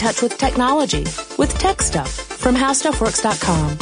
touch with technology with Tech Stuff from HowStuffWorks.com.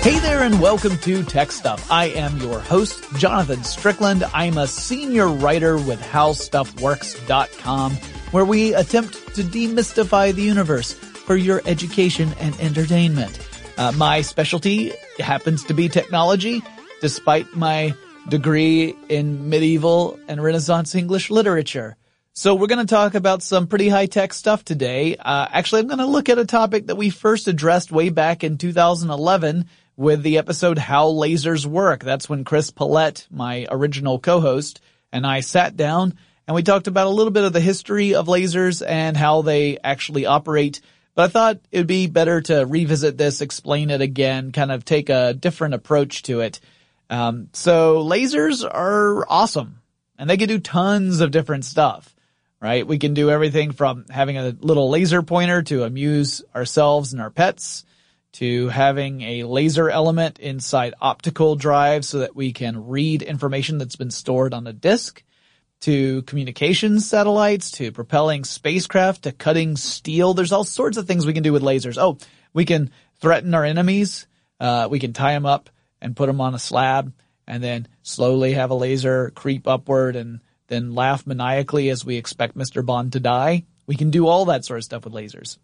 Hey there and welcome to Tech Stuff. I am your host, Jonathan Strickland. I'm a senior writer with HowStuffWorks.com where we attempt to demystify the universe for your education and entertainment. Uh, my specialty happens to be technology, despite my degree in medieval and Renaissance English literature. So we're going to talk about some pretty high tech stuff today. Uh, actually, I'm going to look at a topic that we first addressed way back in 2011 with the episode How Lasers Work. That's when Chris Pollette, my original co-host, and I sat down and we talked about a little bit of the history of lasers and how they actually operate. But I thought it would be better to revisit this, explain it again, kind of take a different approach to it. Um, so lasers are awesome and they can do tons of different stuff right? We can do everything from having a little laser pointer to amuse ourselves and our pets to having a laser element inside optical drives so that we can read information that's been stored on a disk to communications satellites to propelling spacecraft to cutting steel. There's all sorts of things we can do with lasers. Oh, we can threaten our enemies. Uh, we can tie them up and put them on a slab and then slowly have a laser creep upward and then laugh maniacally as we expect Mr. Bond to die. We can do all that sort of stuff with lasers.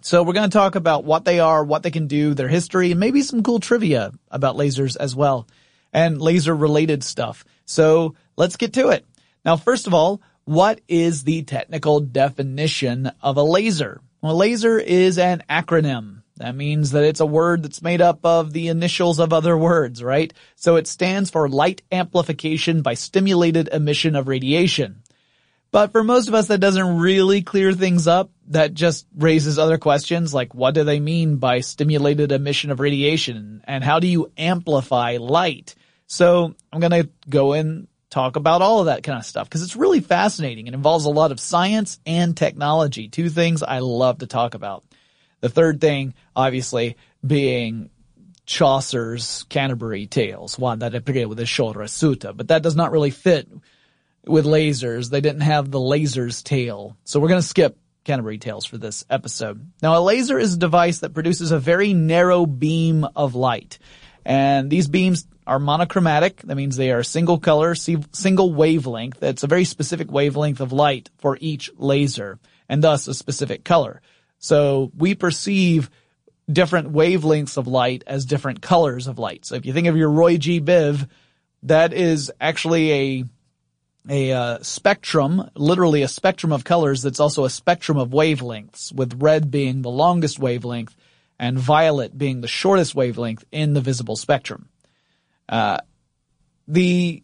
So we're going to talk about what they are, what they can do, their history, and maybe some cool trivia about lasers as well, and laser related stuff. So let's get to it. Now, first of all, what is the technical definition of a laser? Well, a laser is an acronym. That means that it's a word that's made up of the initials of other words, right? So it stands for light amplification by stimulated emission of radiation. But for most of us, that doesn't really clear things up. That just raises other questions like what do they mean by stimulated emission of radiation and how do you amplify light? So I'm going to go and talk about all of that kind of stuff because it's really fascinating. It involves a lot of science and technology, two things I love to talk about. The third thing, obviously, being Chaucer's Canterbury Tales, one that appeared with the Shora Sutta, but that does not really fit with lasers. They didn't have the laser's tail. So we're going to skip Canterbury Tales for this episode. Now a laser is a device that produces a very narrow beam of light. And these beams are monochromatic. That means they are single color, single wavelength. That's a very specific wavelength of light for each laser and thus a specific color. So we perceive different wavelengths of light as different colors of light. So if you think of your Roy G. Biv, that is actually a a uh, spectrum, literally a spectrum of colors that's also a spectrum of wavelengths, with red being the longest wavelength and violet being the shortest wavelength in the visible spectrum. Uh, the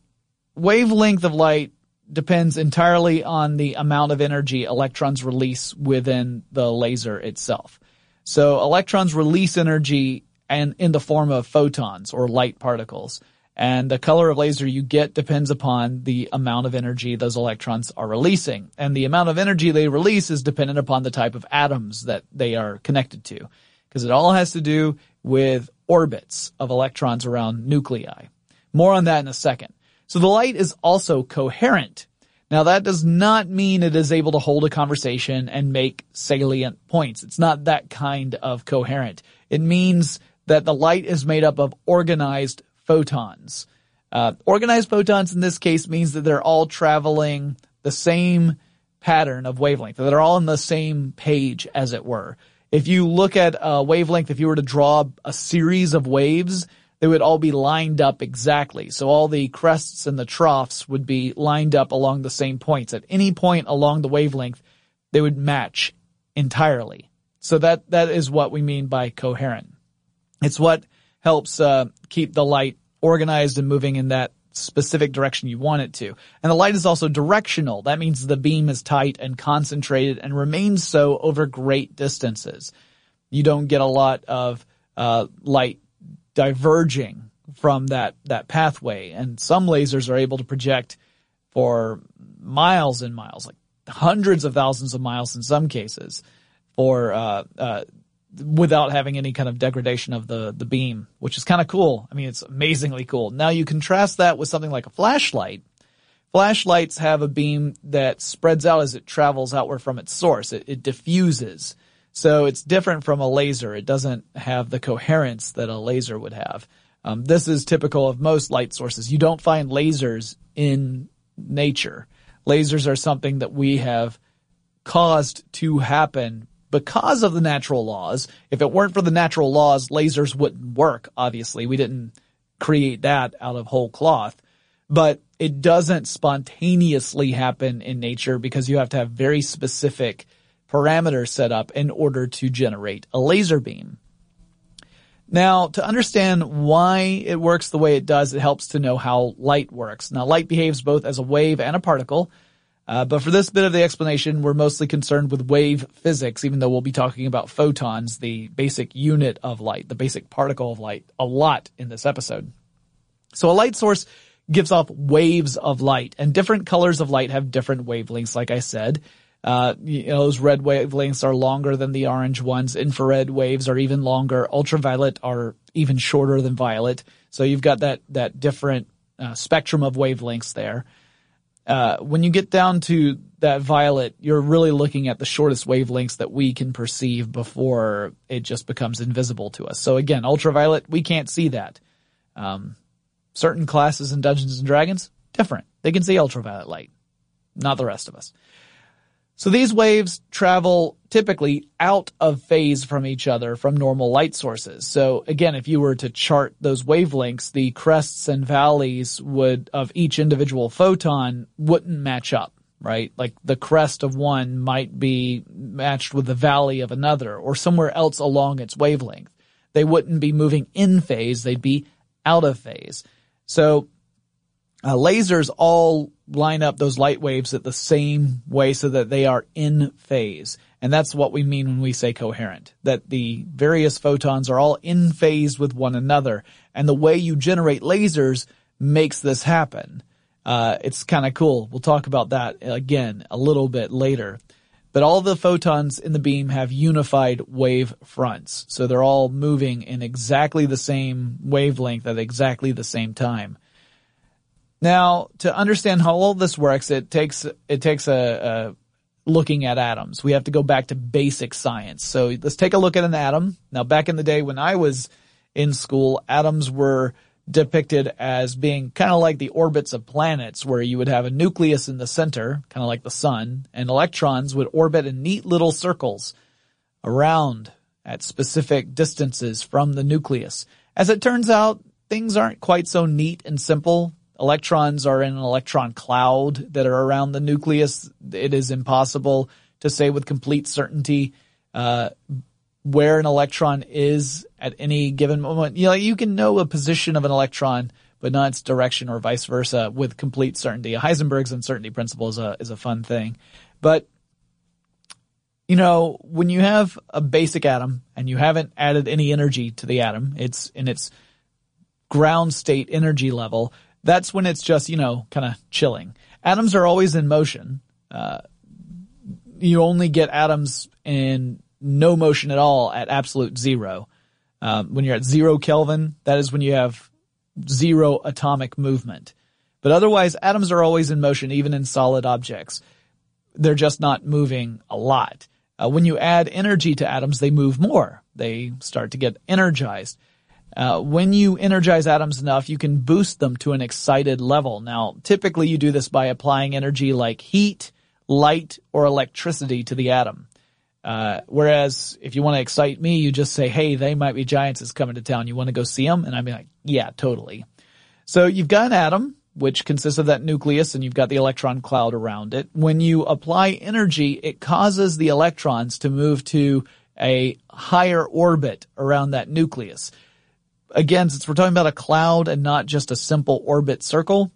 wavelength of light depends entirely on the amount of energy electrons release within the laser itself. So electrons release energy and in the form of photons or light particles. And the color of laser you get depends upon the amount of energy those electrons are releasing. And the amount of energy they release is dependent upon the type of atoms that they are connected to. Because it all has to do with orbits of electrons around nuclei. More on that in a second. So the light is also coherent. Now that does not mean it is able to hold a conversation and make salient points. It's not that kind of coherent. It means that the light is made up of organized photons. Uh, organized photons in this case means that they're all traveling the same pattern of wavelength, that they're all on the same page, as it were. If you look at a wavelength, if you were to draw a series of waves, they would all be lined up exactly. So all the crests and the troughs would be lined up along the same points. At any point along the wavelength, they would match entirely. So that, that is what we mean by coherent. It's what helps, uh, keep the light organized and moving in that specific direction you want it to. And the light is also directional. That means the beam is tight and concentrated and remains so over great distances. You don't get a lot of uh, light diverging from that, that pathway. And some lasers are able to project for miles and miles, like hundreds of thousands of miles in some cases for, uh, uh, without having any kind of degradation of the, the beam, which is kind of cool. I mean, it's amazingly cool. Now you contrast that with something like a flashlight. Flashlights have a beam that spreads out as it travels outward from its source. It, it diffuses. So it's different from a laser. It doesn't have the coherence that a laser would have. Um, this is typical of most light sources. You don't find lasers in nature. Lasers are something that we have caused to happen because of the natural laws. If it weren't for the natural laws, lasers wouldn't work, obviously. We didn't create that out of whole cloth. But it doesn't spontaneously happen in nature because you have to have very specific parameters set up in order to generate a laser beam. Now, to understand why it works the way it does, it helps to know how light works. Now, light behaves both as a wave and a particle, uh, but for this bit of the explanation, we're mostly concerned with wave physics, even though we'll be talking about photons, the basic unit of light, the basic particle of light, a lot in this episode. So a light source gives off waves of light, and different colors of light have different wavelengths, like I said. Uh, you know, those red wavelengths are longer than the orange ones. Infrared waves are even longer. Ultraviolet are even shorter than violet. So you've got that, that different uh, spectrum of wavelengths there. Uh, when you get down to that violet, you're really looking at the shortest wavelengths that we can perceive before it just becomes invisible to us. So again, ultraviolet, we can't see that. Um, certain classes in Dungeons and Dragons, different. They can see ultraviolet light. Not the rest of us. So these waves travel typically out of phase from each other from normal light sources. So again, if you were to chart those wavelengths, the crests and valleys would, of each individual photon wouldn't match up, right? Like the crest of one might be matched with the valley of another or somewhere else along its wavelength. They wouldn't be moving in phase, they'd be out of phase. So uh, lasers all line up those light waves at the same way so that they are in phase. And that's what we mean when we say coherent, that the various photons are all in phase with one another. And the way you generate lasers makes this happen. Uh, it's kind of cool. We'll talk about that again a little bit later. But all the photons in the beam have unified wave fronts. So they're all moving in exactly the same wavelength at exactly the same time. Now, to understand how all this works, it takes it takes a, a looking at atoms. We have to go back to basic science. So let's take a look at an atom. Now, back in the day when I was in school, atoms were depicted as being kind of like the orbits of planets where you would have a nucleus in the center, kind of like the sun, and electrons would orbit in neat little circles around at specific distances from the nucleus. As it turns out, things aren't quite so neat and simple electrons are in an electron cloud that are around the nucleus. It is impossible to say with complete certainty uh, where an electron is at any given moment. You know, you can know a position of an electron, but not its direction or vice versa with complete certainty. Heisenberg's uncertainty principle is a is a fun thing, but you know, when you have a basic atom and you haven't added any energy to the atom, it's in its ground state energy level, that's when it's just, you know, kind of chilling. Atoms are always in motion. Uh, you only get atoms in no motion at all at absolute zero. Um, when you're at zero Kelvin, that is when you have zero atomic movement. But otherwise, atoms are always in motion, even in solid objects. They're just not moving a lot. Uh, when you add energy to atoms, they move more. They start to get energized. Uh, when you energize atoms enough, you can boost them to an excited level. Now, typically you do this by applying energy like heat, light, or electricity to the atom. Uh, whereas if you want to excite me, you just say, hey, they might be giants is coming to town. You want to go see them? And be like, yeah, totally. So you've got an atom, which consists of that nucleus, and you've got the electron cloud around it. When you apply energy, it causes the electrons to move to a higher orbit around that nucleus again, since we're talking about a cloud and not just a simple orbit circle,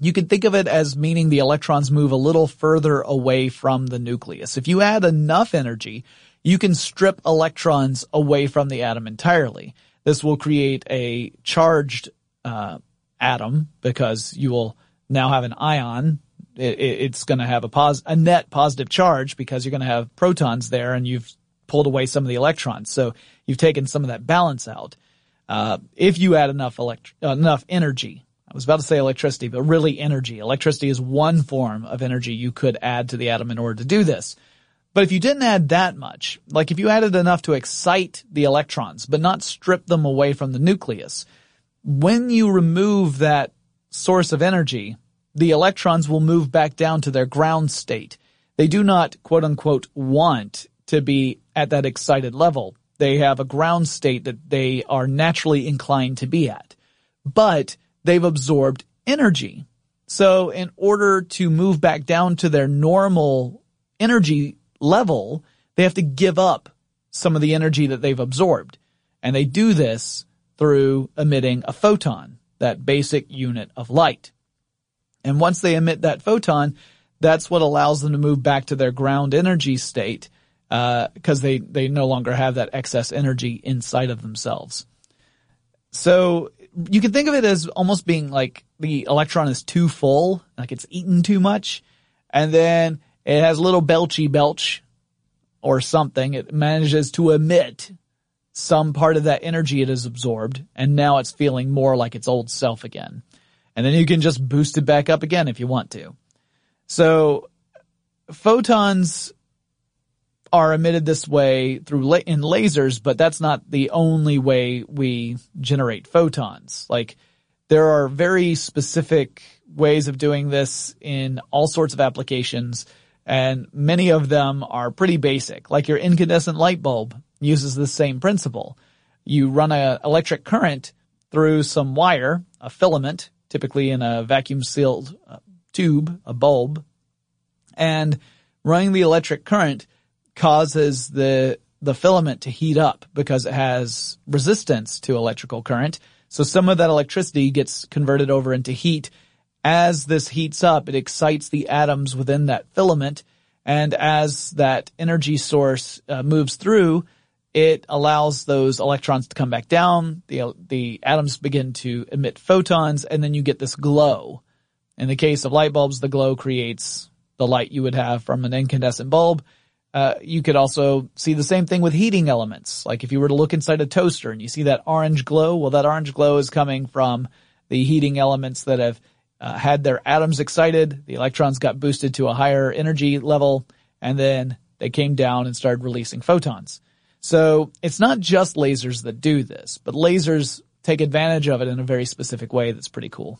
you can think of it as meaning the electrons move a little further away from the nucleus. If you add enough energy, you can strip electrons away from the atom entirely. This will create a charged uh, atom because you will now have an ion. It, it's going to have a, pos- a net positive charge because you're going to have protons there and you've pulled away some of the electrons. So you've taken some of that balance out. Uh, if you add enough elect- enough energy, I was about to say electricity, but really energy. Electricity is one form of energy you could add to the atom in order to do this. But if you didn't add that much, like if you added enough to excite the electrons, but not strip them away from the nucleus, when you remove that source of energy, the electrons will move back down to their ground state. They do not quote unquote want to be at that excited level. They have a ground state that they are naturally inclined to be at. But they've absorbed energy. So in order to move back down to their normal energy level, they have to give up some of the energy that they've absorbed. And they do this through emitting a photon, that basic unit of light. And once they emit that photon, that's what allows them to move back to their ground energy state, because uh, they, they no longer have that excess energy inside of themselves. So you can think of it as almost being like the electron is too full, like it's eaten too much, and then it has a little belchy belch or something. It manages to emit some part of that energy it has absorbed, and now it's feeling more like its old self again. And then you can just boost it back up again if you want to. So photons are emitted this way through la- in lasers, but that's not the only way we generate photons. Like there are very specific ways of doing this in all sorts of applications and many of them are pretty basic. Like your incandescent light bulb uses the same principle. You run an electric current through some wire, a filament, typically in a vacuum sealed uh, tube, a bulb, and running the electric current causes the the filament to heat up because it has resistance to electrical current. So some of that electricity gets converted over into heat. As this heats up, it excites the atoms within that filament. And as that energy source uh, moves through, it allows those electrons to come back down. The, the atoms begin to emit photons and then you get this glow. In the case of light bulbs, the glow creates the light you would have from an incandescent bulb. Uh, you could also see the same thing with heating elements. Like if you were to look inside a toaster and you see that orange glow, well, that orange glow is coming from the heating elements that have uh, had their atoms excited. The electrons got boosted to a higher energy level, and then they came down and started releasing photons. So it's not just lasers that do this, but lasers take advantage of it in a very specific way that's pretty cool.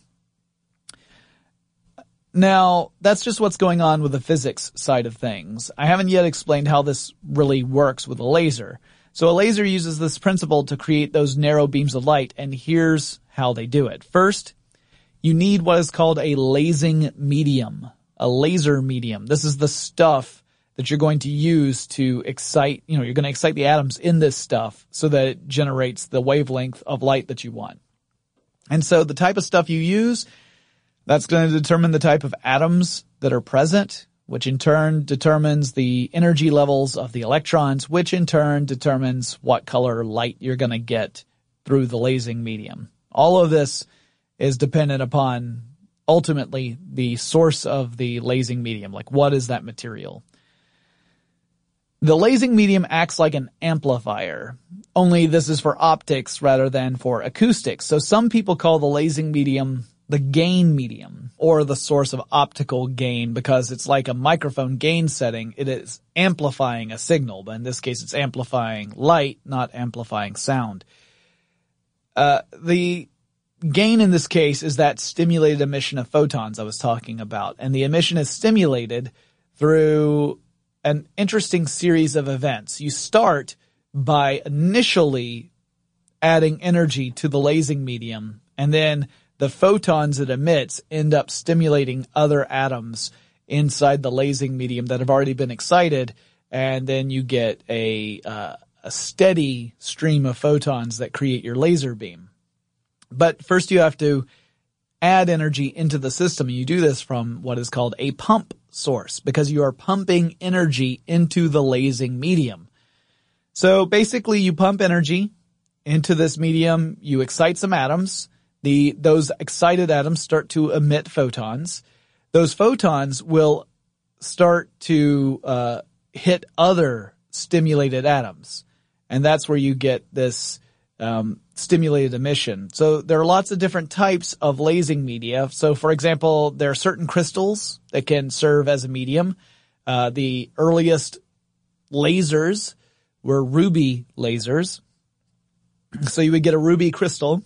Now, that's just what's going on with the physics side of things. I haven't yet explained how this really works with a laser. So a laser uses this principle to create those narrow beams of light, and here's how they do it. First, you need what is called a lasing medium, a laser medium. This is the stuff that you're going to use to excite, you know, you're going to excite the atoms in this stuff so that it generates the wavelength of light that you want. And so the type of stuff you use that's going to determine the type of atoms that are present, which in turn determines the energy levels of the electrons, which in turn determines what color light you're going to get through the lasing medium. All of this is dependent upon ultimately the source of the lasing medium. Like what is that material? The lasing medium acts like an amplifier, only this is for optics rather than for acoustics. So some people call the lasing medium the gain medium or the source of optical gain because it's like a microphone gain setting. It is amplifying a signal, but in this case it's amplifying light, not amplifying sound. Uh, the gain in this case is that stimulated emission of photons I was talking about. And the emission is stimulated through an interesting series of events. You start by initially adding energy to the lasing medium and then the photons it emits end up stimulating other atoms inside the lasing medium that have already been excited, and then you get a uh, a steady stream of photons that create your laser beam. But first, you have to add energy into the system, and you do this from what is called a pump source because you are pumping energy into the lasing medium. So basically, you pump energy into this medium, you excite some atoms, the, those excited atoms start to emit photons. Those photons will start to, uh, hit other stimulated atoms. And that's where you get this, um, stimulated emission. So there are lots of different types of lasing media. So for example, there are certain crystals that can serve as a medium. Uh, the earliest lasers were ruby lasers. So you would get a ruby crystal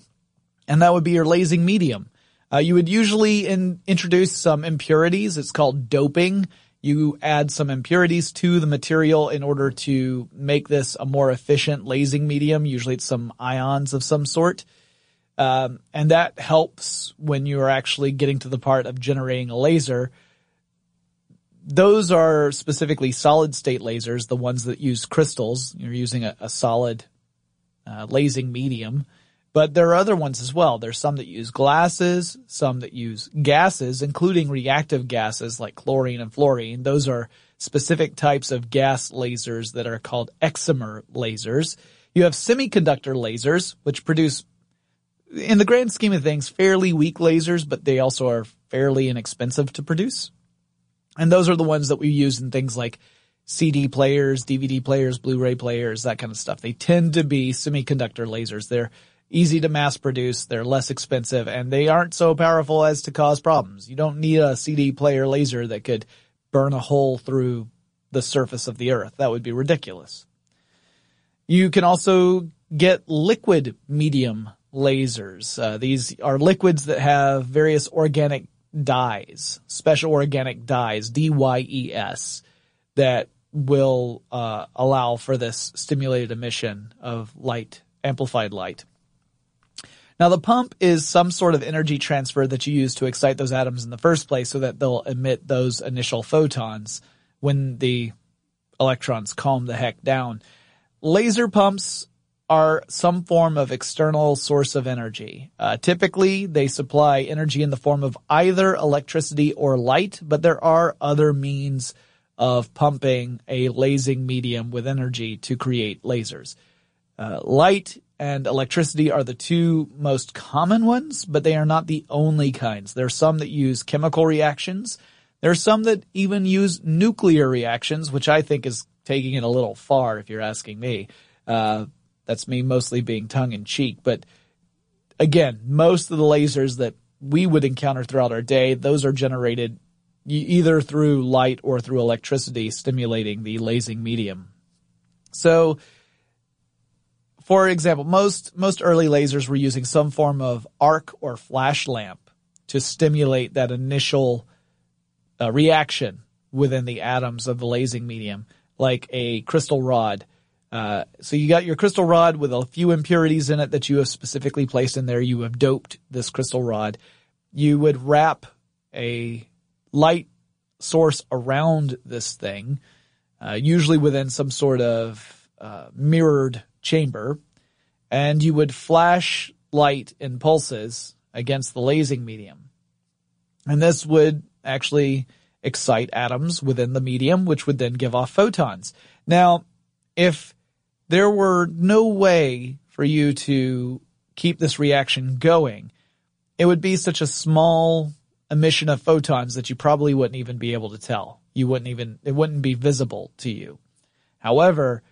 and that would be your lasing medium. Uh, you would usually in, introduce some impurities. It's called doping. You add some impurities to the material in order to make this a more efficient lasing medium. Usually it's some ions of some sort. Um, and that helps when you are actually getting to the part of generating a laser. Those are specifically solid state lasers, the ones that use crystals. You're using a, a solid uh, lasing medium. But there are other ones as well. There's some that use glasses, some that use gases, including reactive gases like chlorine and fluorine. Those are specific types of gas lasers that are called excimer lasers. You have semiconductor lasers, which produce, in the grand scheme of things, fairly weak lasers, but they also are fairly inexpensive to produce. And those are the ones that we use in things like CD players, DVD players, Blu-ray players, that kind of stuff. They tend to be semiconductor lasers. They're easy to mass produce, they're less expensive, and they aren't so powerful as to cause problems. You don't need a CD player laser that could burn a hole through the surface of the earth. That would be ridiculous. You can also get liquid medium lasers. Uh, these are liquids that have various organic dyes, special organic dyes, D-Y-E-S, that will uh, allow for this stimulated emission of light, amplified light. Now the pump is some sort of energy transfer that you use to excite those atoms in the first place so that they'll emit those initial photons when the electrons calm the heck down. Laser pumps are some form of external source of energy. Uh, typically, they supply energy in the form of either electricity or light, but there are other means of pumping a lasing medium with energy to create lasers. Uh, light and electricity are the two most common ones, but they are not the only kinds. There are some that use chemical reactions. There are some that even use nuclear reactions, which I think is taking it a little far if you're asking me. Uh, that's me mostly being tongue in cheek, but again, most of the lasers that we would encounter throughout our day, those are generated either through light or through electricity stimulating the lasing medium. So, for example, most, most early lasers were using some form of arc or flash lamp to stimulate that initial uh, reaction within the atoms of the lasing medium, like a crystal rod. Uh, so you got your crystal rod with a few impurities in it that you have specifically placed in there. You have doped this crystal rod. You would wrap a light source around this thing, uh, usually within some sort of uh, mirrored chamber, and you would flash light in pulses against the lasing medium. And this would actually excite atoms within the medium, which would then give off photons. Now, if there were no way for you to keep this reaction going, it would be such a small emission of photons that you probably wouldn't even be able to tell. You wouldn't even, it wouldn't be visible to you. However,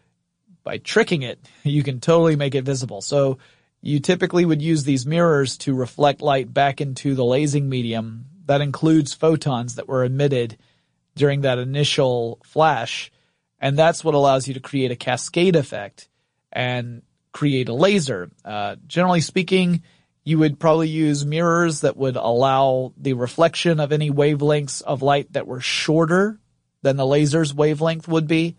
by tricking it, you can totally make it visible. So you typically would use these mirrors to reflect light back into the lasing medium. That includes photons that were emitted during that initial flash. And that's what allows you to create a cascade effect and create a laser. Uh, generally speaking, you would probably use mirrors that would allow the reflection of any wavelengths of light that were shorter than the laser's wavelength would be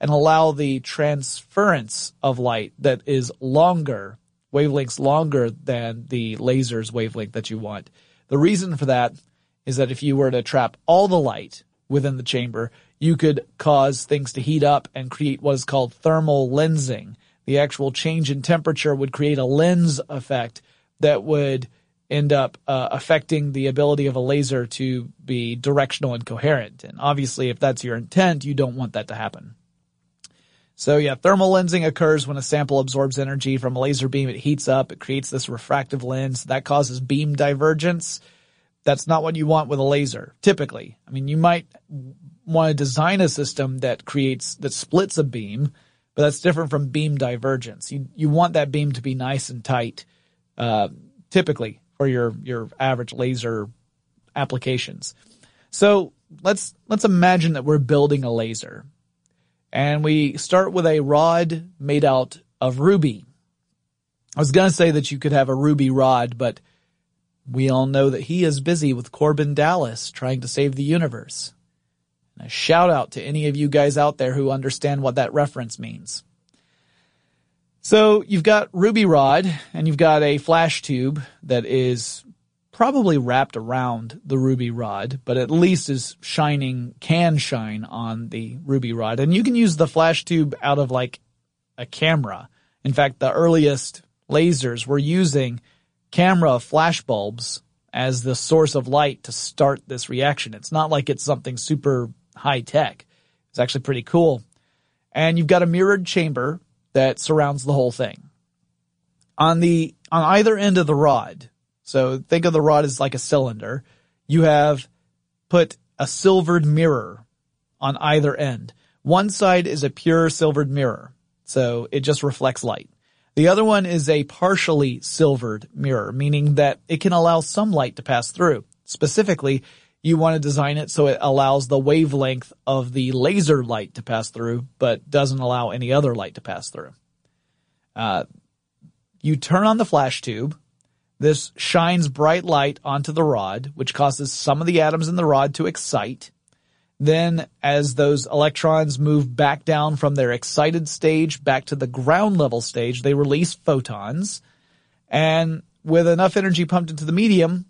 and allow the transference of light that is longer, wavelengths longer than the laser's wavelength that you want. The reason for that is that if you were to trap all the light within the chamber, you could cause things to heat up and create what is called thermal lensing. The actual change in temperature would create a lens effect that would end up uh, affecting the ability of a laser to be directional and coherent. And obviously, if that's your intent, you don't want that to happen. So yeah, thermal lensing occurs when a sample absorbs energy from a laser beam. It heats up. It creates this refractive lens that causes beam divergence. That's not what you want with a laser, typically. I mean, you might want to design a system that creates, that splits a beam, but that's different from beam divergence. You you want that beam to be nice and tight, uh, typically for your your average laser applications. So let's let's imagine that we're building a laser, and we start with a rod made out of ruby. I was gonna say that you could have a ruby rod, but we all know that he is busy with Korben Dallas trying to save the universe. A shout out to any of you guys out there who understand what that reference means. So you've got Ruby Rod and you've got a flash tube that is probably wrapped around the Ruby Rod, but at least is shining, can shine on the Ruby Rod. And you can use the flash tube out of like a camera. In fact, the earliest lasers were using camera flash bulbs as the source of light to start this reaction. It's not like it's something super high tech. It's actually pretty cool. And you've got a mirrored chamber that surrounds the whole thing. On the, on either end of the rod, so think of the rod as like a cylinder, you have put a silvered mirror on either end. One side is a pure silvered mirror, so it just reflects light. The other one is a partially silvered mirror, meaning that it can allow some light to pass through. Specifically, you want to design it so it allows the wavelength of the laser light to pass through, but doesn't allow any other light to pass through. Uh, you turn on the flash tube. This shines bright light onto the rod, which causes some of the atoms in the rod to excite. Then as those electrons move back down from their excited stage back to the ground level stage, they release photons. And with enough energy pumped into the medium,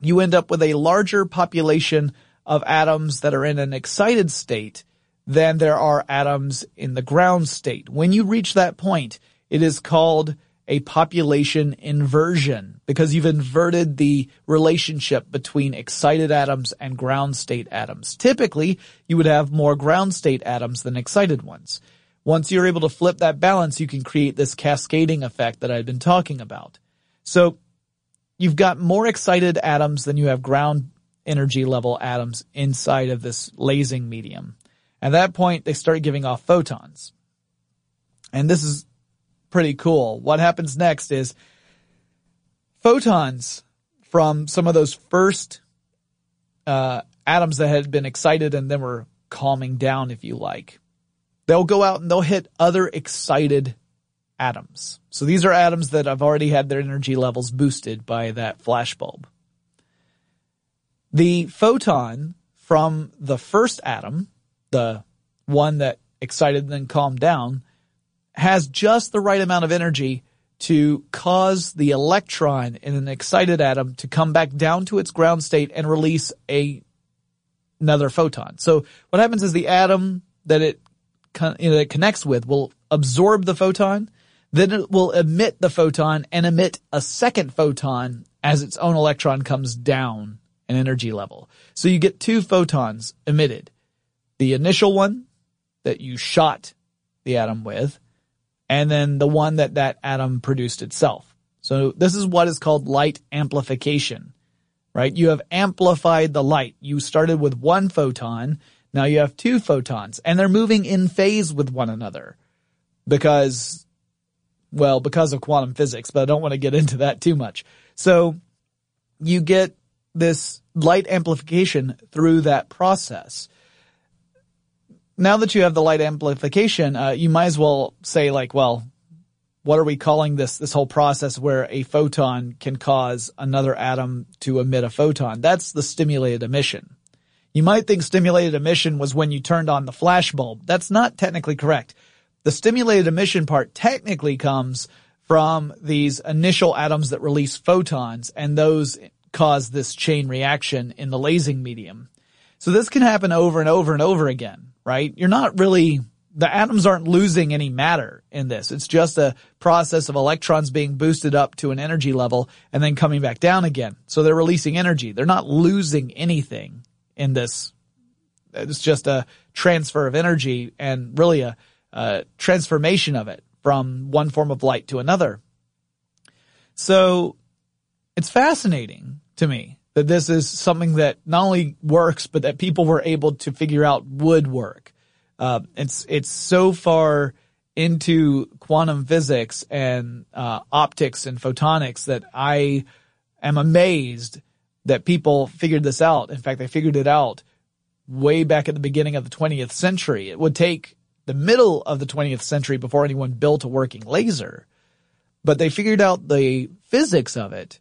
you end up with a larger population of atoms that are in an excited state than there are atoms in the ground state. When you reach that point, it is called a population inversion because you've inverted the relationship between excited atoms and ground state atoms. Typically, you would have more ground state atoms than excited ones. Once you're able to flip that balance, you can create this cascading effect that I've been talking about. So you've got more excited atoms than you have ground energy level atoms inside of this lasing medium. At that point, they start giving off photons. And this is pretty cool. What happens next is photons from some of those first uh, atoms that had been excited and then were calming down, if you like. They'll go out and they'll hit other excited atoms. So these are atoms that have already had their energy levels boosted by that flashbulb. The photon from the first atom, the one that excited and then calmed down, has just the right amount of energy to cause the electron in an excited atom to come back down to its ground state and release a another photon. So what happens is the atom that it, know, it connects with will absorb the photon then it will emit the photon and emit a second photon as its own electron comes down an energy level. So you get two photons emitted. The initial one that you shot the atom with, and then the one that that atom produced itself. So this is what is called light amplification, right? You have amplified the light. You started with one photon. Now you have two photons and they're moving in phase with one another because well, because of quantum physics, but I don't want to get into that too much. So you get this light amplification through that process. Now that you have the light amplification, uh, you might as well say like, well, what are we calling this, this whole process where a photon can cause another atom to emit a photon? That's the stimulated emission. You might think stimulated emission was when you turned on the flash bulb. That's not technically correct. The stimulated emission part technically comes from these initial atoms that release photons and those cause this chain reaction in the lasing medium. So this can happen over and over and over again, right? You're not really, the atoms aren't losing any matter in this. It's just a process of electrons being boosted up to an energy level and then coming back down again. So they're releasing energy. They're not losing anything in this. It's just a transfer of energy and really a, uh, transformation of it from one form of light to another. So it's fascinating to me that this is something that not only works, but that people were able to figure out would work. Uh, it's it's so far into quantum physics and uh, optics and photonics that I am amazed that people figured this out. In fact, they figured it out way back at the beginning of the 20th century. It would take the middle of the 20th century before anyone built a working laser, but they figured out the physics of it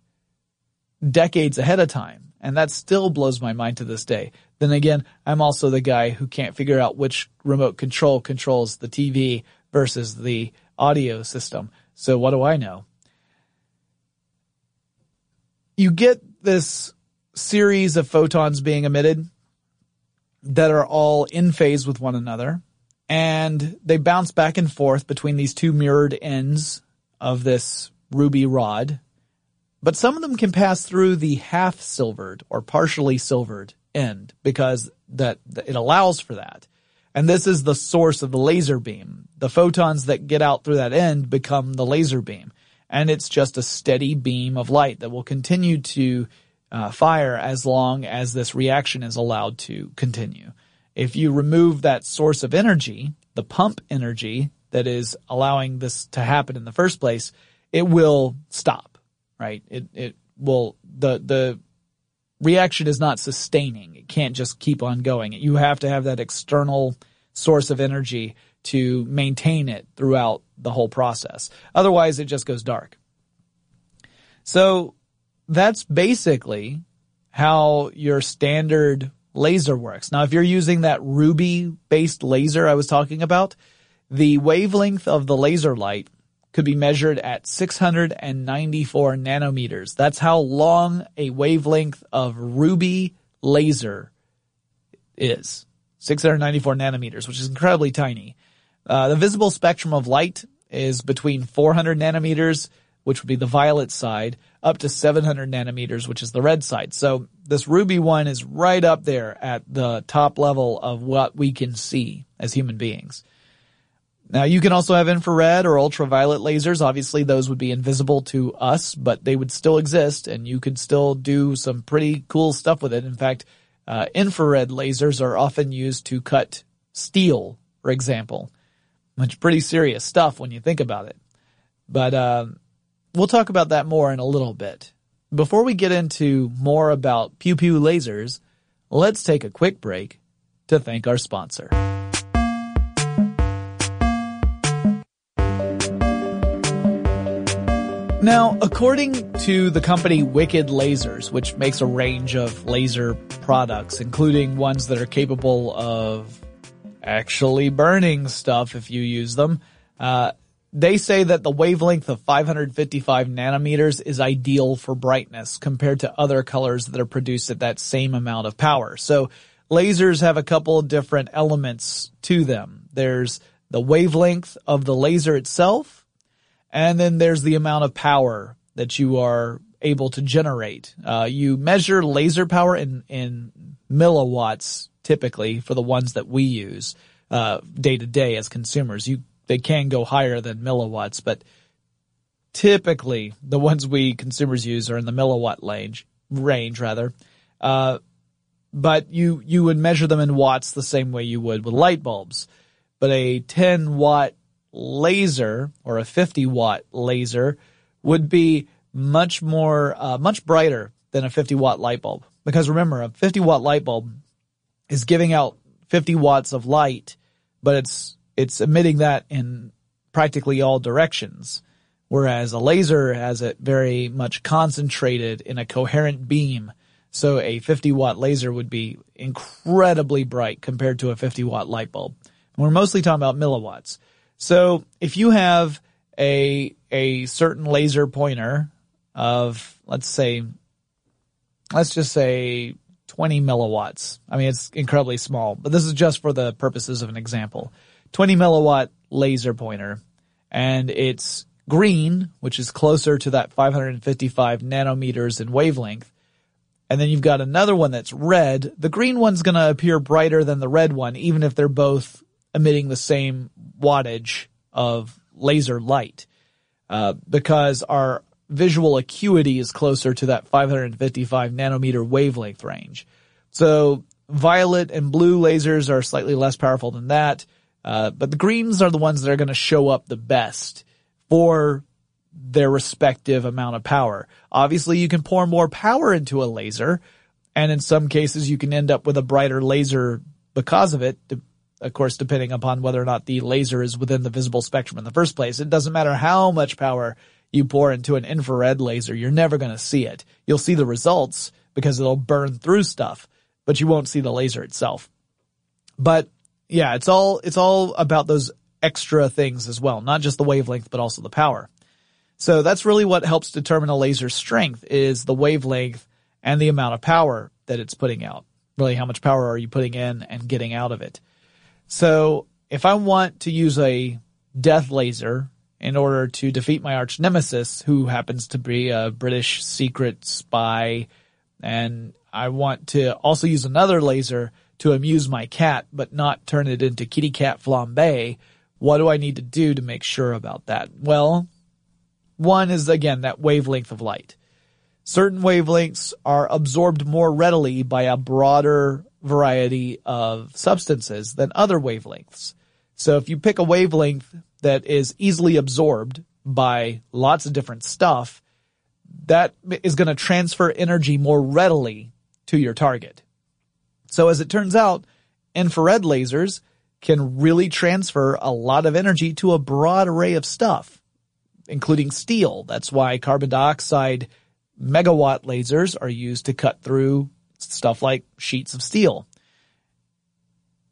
decades ahead of time. And that still blows my mind to this day. Then again, I'm also the guy who can't figure out which remote control controls the TV versus the audio system. So what do I know? You get this series of photons being emitted that are all in phase with one another and they bounce back and forth between these two mirrored ends of this ruby rod. But some of them can pass through the half silvered or partially silvered end because that it allows for that. And this is the source of the laser beam. The photons that get out through that end become the laser beam. And it's just a steady beam of light that will continue to uh, fire as long as this reaction is allowed to continue. If you remove that source of energy, the pump energy that is allowing this to happen in the first place, it will stop, right? It, it will, the, the reaction is not sustaining. It can't just keep on going. You have to have that external source of energy to maintain it throughout the whole process. Otherwise, it just goes dark. So that's basically how your standard laser works. Now, if you're using that Ruby based laser I was talking about, the wavelength of the laser light could be measured at 694 nanometers. That's how long a wavelength of Ruby laser is. 694 nanometers, which is incredibly tiny. Uh, the visible spectrum of light is between 400 nanometers, which would be the violet side, up to 700 nanometers, which is the red side. So this Ruby one is right up there at the top level of what we can see as human beings. Now you can also have infrared or ultraviolet lasers. Obviously those would be invisible to us, but they would still exist and you could still do some pretty cool stuff with it. In fact, uh, infrared lasers are often used to cut steel, for example, which pretty serious stuff when you think about it. But, uh, we'll talk about that more in a little bit. Before we get into more about pew pew lasers, let's take a quick break to thank our sponsor. Now, according to the company Wicked Lasers, which makes a range of laser products, including ones that are capable of actually burning stuff if you use them, uh, they say that the wavelength of 555 nanometers is ideal for brightness compared to other colors that are produced at that same amount of power. So lasers have a couple of different elements to them. There's the wavelength of the laser itself, and then there's the amount of power that you are able to generate. Uh, you measure laser power in, in milliwatts typically for the ones that we use, uh, day to day as consumers. You, they can go higher than milliwatts, but typically the ones we consumers use are in the milliwatt range, range rather. Uh, but you, you would measure them in watts the same way you would with light bulbs. But a 10 watt laser or a 50 watt laser would be much more, uh, much brighter than a 50 watt light bulb. Because remember, a 50 watt light bulb is giving out 50 watts of light, but it's, it's emitting that in practically all directions. Whereas a laser has it very much concentrated in a coherent beam. So a 50 watt laser would be incredibly bright compared to a 50 watt light bulb. And we're mostly talking about milliwatts. So if you have a, a certain laser pointer of, let's say, let's just say 20 milliwatts. I mean, it's incredibly small, but this is just for the purposes of an example. 20 milliwatt laser pointer and it's green, which is closer to that 555 nanometers in wavelength. And then you've got another one that's red. The green one's going to appear brighter than the red one, even if they're both emitting the same wattage of laser light, uh, because our visual acuity is closer to that 555 nanometer wavelength range. So violet and blue lasers are slightly less powerful than that. Uh, but the greens are the ones that are going to show up the best for their respective amount of power. Obviously, you can pour more power into a laser, and in some cases, you can end up with a brighter laser because of it. Of course, depending upon whether or not the laser is within the visible spectrum in the first place. It doesn't matter how much power you pour into an infrared laser, you're never going to see it. You'll see the results because it'll burn through stuff, but you won't see the laser itself. But yeah, it's all, it's all about those extra things as well, not just the wavelength, but also the power. So that's really what helps determine a laser's strength is the wavelength and the amount of power that it's putting out. Really, how much power are you putting in and getting out of it? So if I want to use a death laser in order to defeat my arch nemesis, who happens to be a British secret spy, and I want to also use another laser to amuse my cat, but not turn it into kitty cat flambe, what do I need to do to make sure about that? Well, one is again that wavelength of light. Certain wavelengths are absorbed more readily by a broader variety of substances than other wavelengths. So if you pick a wavelength that is easily absorbed by lots of different stuff, that is going to transfer energy more readily to your target. So as it turns out, infrared lasers can really transfer a lot of energy to a broad array of stuff including steel. That's why carbon dioxide megawatt lasers are used to cut through stuff like sheets of steel.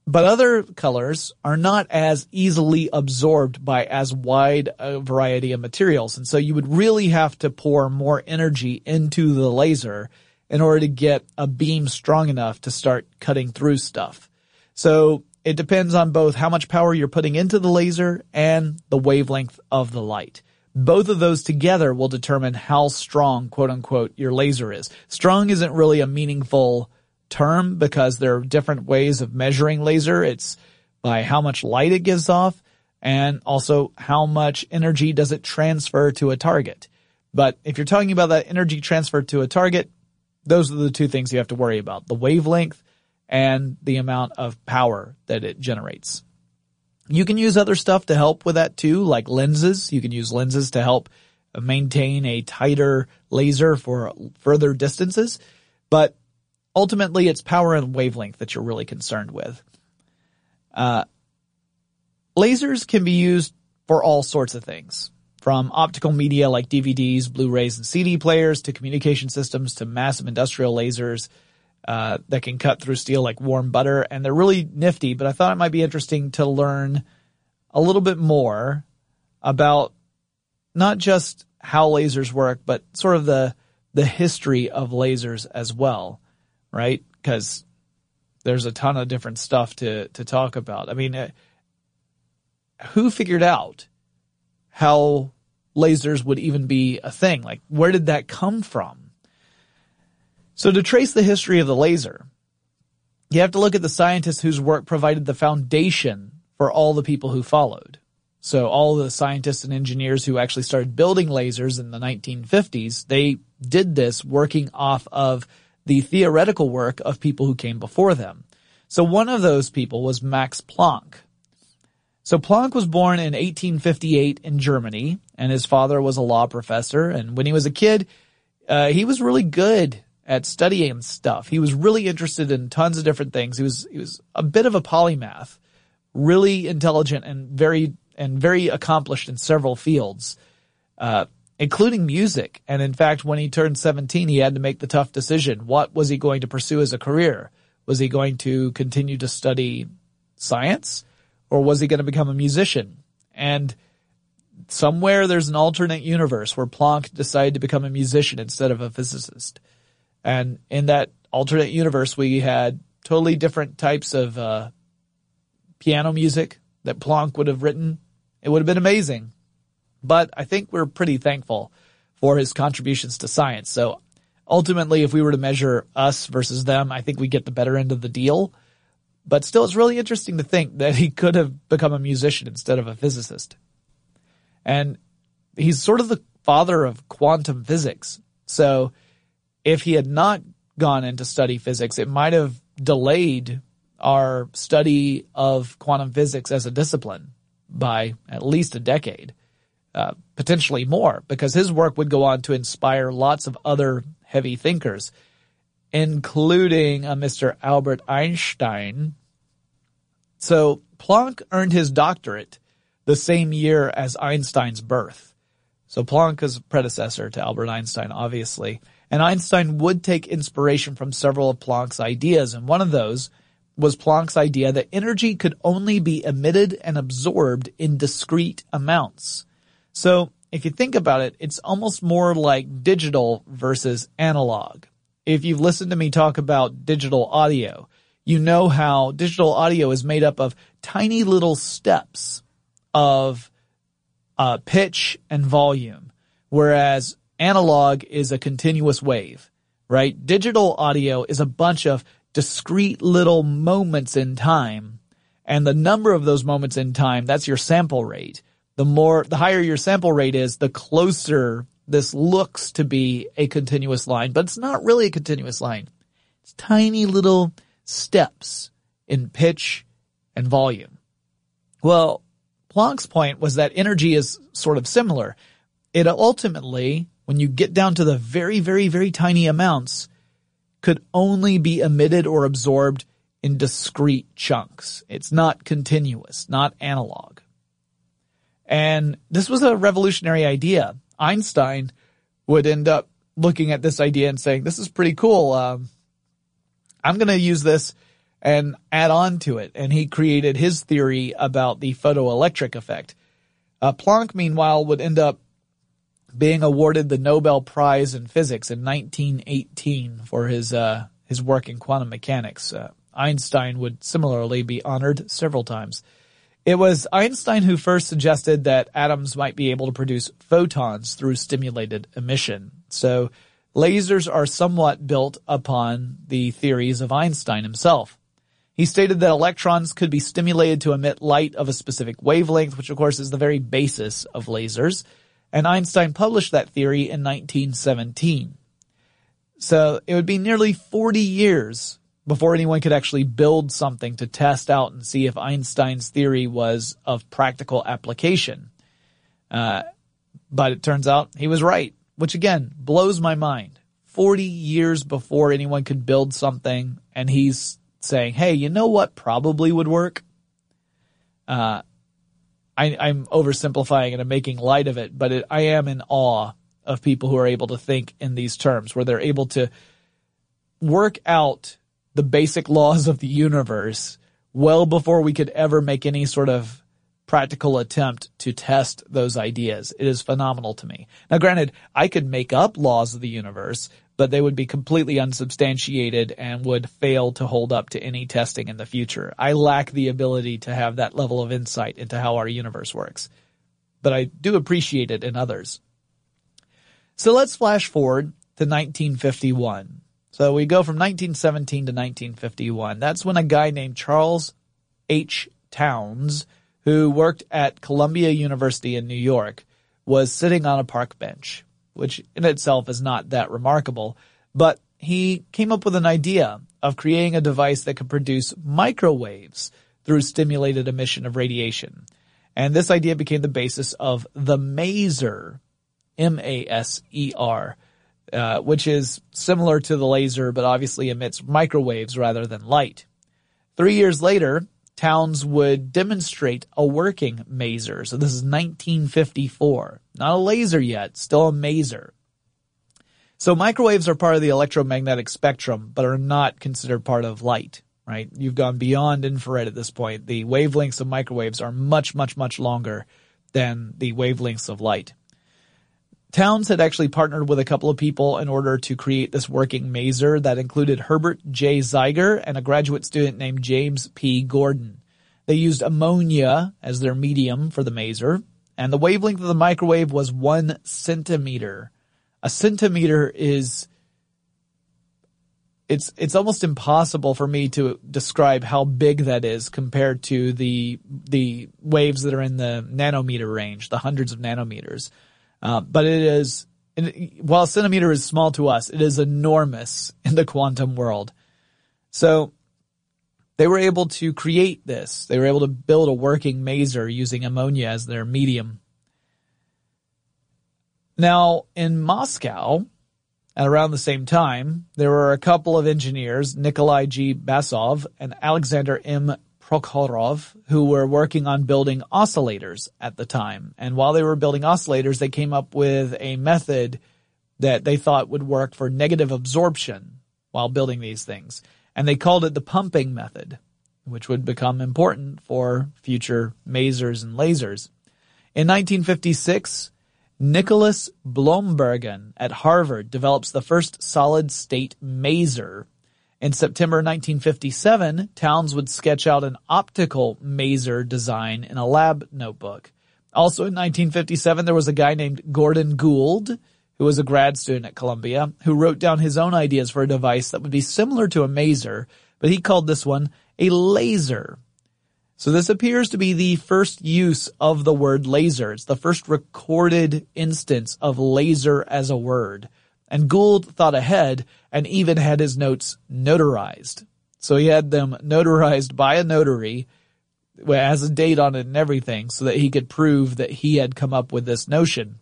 But other colors are not as easily absorbed by as wide a variety of materials. And so you would really have to pour more energy into the laser in order to get a beam strong enough to start cutting through stuff. So it depends on both how much power you're putting into the laser and the wavelength of the light. Both of those together will determine how strong, quote unquote, your laser is. Strong isn't really a meaningful term because there are different ways of measuring laser. It's by how much light it gives off and also how much energy does it transfer to a target. But if you're talking about that energy transfer to a target, those are the two things you have to worry about. The wavelength and the amount of power that it generates. You can use other stuff to help with that too, like lenses. You can use lenses to help maintain a tighter laser for further distances, but ultimately it's power and wavelength that you're really concerned with. Uh, lasers can be used for all sorts of things, from optical media like DVDs, Blu-rays, and CD players to communication systems to massive industrial lasers uh, that can cut through steel like warm butter, and they're really nifty. But I thought it might be interesting to learn a little bit more about not just how lasers work, but sort of the the history of lasers as well, right? Because there's a ton of different stuff to to talk about. I mean, uh, who figured out how lasers would even be a thing? Like, where did that come from? So to trace the history of the laser, you have to look at the scientists whose work provided the foundation for all the people who followed. So all the scientists and engineers who actually started building lasers in the 1950s, they did this working off of the theoretical work of people who came before them. So one of those people was Max Planck. So Planck was born in 1858 in Germany, and his father was a law professor. And when he was a kid, uh, he was really good at studying stuff. He was really interested in tons of different things. He was he was a bit of a polymath, really intelligent and very and very accomplished in several fields, uh, including music. And in fact, when he turned 17, he had to make the tough decision. What was he going to pursue as a career? Was he going to continue to study science or was he going to become a musician? And somewhere there's an alternate universe where Planck decided to become a musician instead of a physicist. And in that alternate universe, we had totally different types of uh, piano music that Planck would have written. It would have been amazing. But I think we're pretty thankful for his contributions to science. So ultimately, if we were to measure us versus them, I think we get the better end of the deal. But still, it's really interesting to think that he could have become a musician instead of a physicist. And he's sort of the father of quantum physics. So if he had not gone into study physics, it might have delayed our study of quantum physics as a discipline by at least a decade, uh, potentially more, because his work would go on to inspire lots of other heavy thinkers, including a Mr. Albert Einstein. So Planck earned his doctorate the same year as Einstein's birth. So Planck is predecessor to Albert Einstein, obviously. And Einstein would take inspiration from several of Planck's ideas, and one of those was Planck's idea that energy could only be emitted and absorbed in discrete amounts. So if you think about it, it's almost more like digital versus analog. If you've listened to me talk about digital audio, you know how digital audio is made up of tiny little steps of uh, pitch and volume, whereas analog is a continuous wave, right? Digital audio is a bunch of discrete little moments in time. And the number of those moments in time, that's your sample rate. The more, the higher your sample rate is, the closer this looks to be a continuous line, but it's not really a continuous line. It's tiny little steps in pitch and volume. Well, Planck's point was that energy is sort of similar. It ultimately, when you get down to the very, very, very tiny amounts, could only be emitted or absorbed in discrete chunks. It's not continuous, not analog. And this was a revolutionary idea. Einstein would end up looking at this idea and saying, this is pretty cool. Um, I'm going to use this and add on to it. And he created his theory about the photoelectric effect. Uh, Planck, meanwhile, would end up being awarded the Nobel Prize in Physics in 1918 for his uh, his work in quantum mechanics. Uh, Einstein would similarly be honored several times. It was Einstein who first suggested that atoms might be able to produce photons through stimulated emission. So lasers are somewhat built upon the theories of Einstein himself. He stated that electrons could be stimulated to emit light of a specific wavelength, which of course is the very basis of lasers and Einstein published that theory in 1917. So it would be nearly 40 years before anyone could actually build something to test out and see if Einstein's theory was of practical application. Uh, but it turns out he was right, which again blows my mind. 40 years before anyone could build something and he's saying, hey, you know what probably would work? Uh, I, am oversimplifying and I'm making light of it, but it, I am in awe of people who are able to think in these terms, where they're able to work out the basic laws of the universe well before we could ever make any sort of practical attempt to test those ideas. It is phenomenal to me. Now granted, I could make up laws of the universe, but they would be completely unsubstantiated and would fail to hold up to any testing in the future. I lack the ability to have that level of insight into how our universe works, but I do appreciate it in others. So let's flash forward to 1951. So we go from 1917 to 1951. That's when a guy named Charles H. Townes, who worked at Columbia University in New York, was sitting on a park bench which in itself is not that remarkable, but he came up with an idea of creating a device that could produce microwaves through stimulated emission of radiation. And this idea became the basis of the maser, M-A-S-E-R, uh, which is similar to the laser, but obviously emits microwaves rather than light. Three years later, Townes would demonstrate a working maser. So this is 1954. Not a laser yet, still a maser. So microwaves are part of the electromagnetic spectrum, but are not considered part of light, right? You've gone beyond infrared at this point. The wavelengths of microwaves are much, much, much longer than the wavelengths of light. Townes had actually partnered with a couple of people in order to create this working maser that included Herbert J. Zeiger and a graduate student named James P. Gordon. They used ammonia as their medium for the maser, and the wavelength of the microwave was one centimeter. A centimeter is it's it's almost impossible for me to describe how big that is compared to the the waves that are in the nanometer range, the hundreds of nanometers. Uh, but it is, while a centimeter is small to us, it is enormous in the quantum world. So they were able to create this. They were able to build a working maser using ammonia as their medium. Now, in Moscow, at around the same time, there were a couple of engineers, Nikolai G. Basov and Alexander M. Prokhorov, who were working on building oscillators at the time. And while they were building oscillators, they came up with a method that they thought would work for negative absorption while building these things. And they called it the pumping method, which would become important for future masers and lasers. In 1956, Nicholas Bloembergen at Harvard develops the first solid state maser. In September 1957, Townes would sketch out an optical maser design in a lab notebook. Also in 1957, there was a guy named Gordon Gould, who was a grad student at Columbia, who wrote down his own ideas for a device that would be similar to a maser, but he called this one a laser. So this appears to be the first use of the word laser. It's the first recorded instance of laser as a word. And Gould thought ahead and even had his notes notarized. So he had them notarized by a notary as a date on it and everything so that he could prove that he had come up with this notion.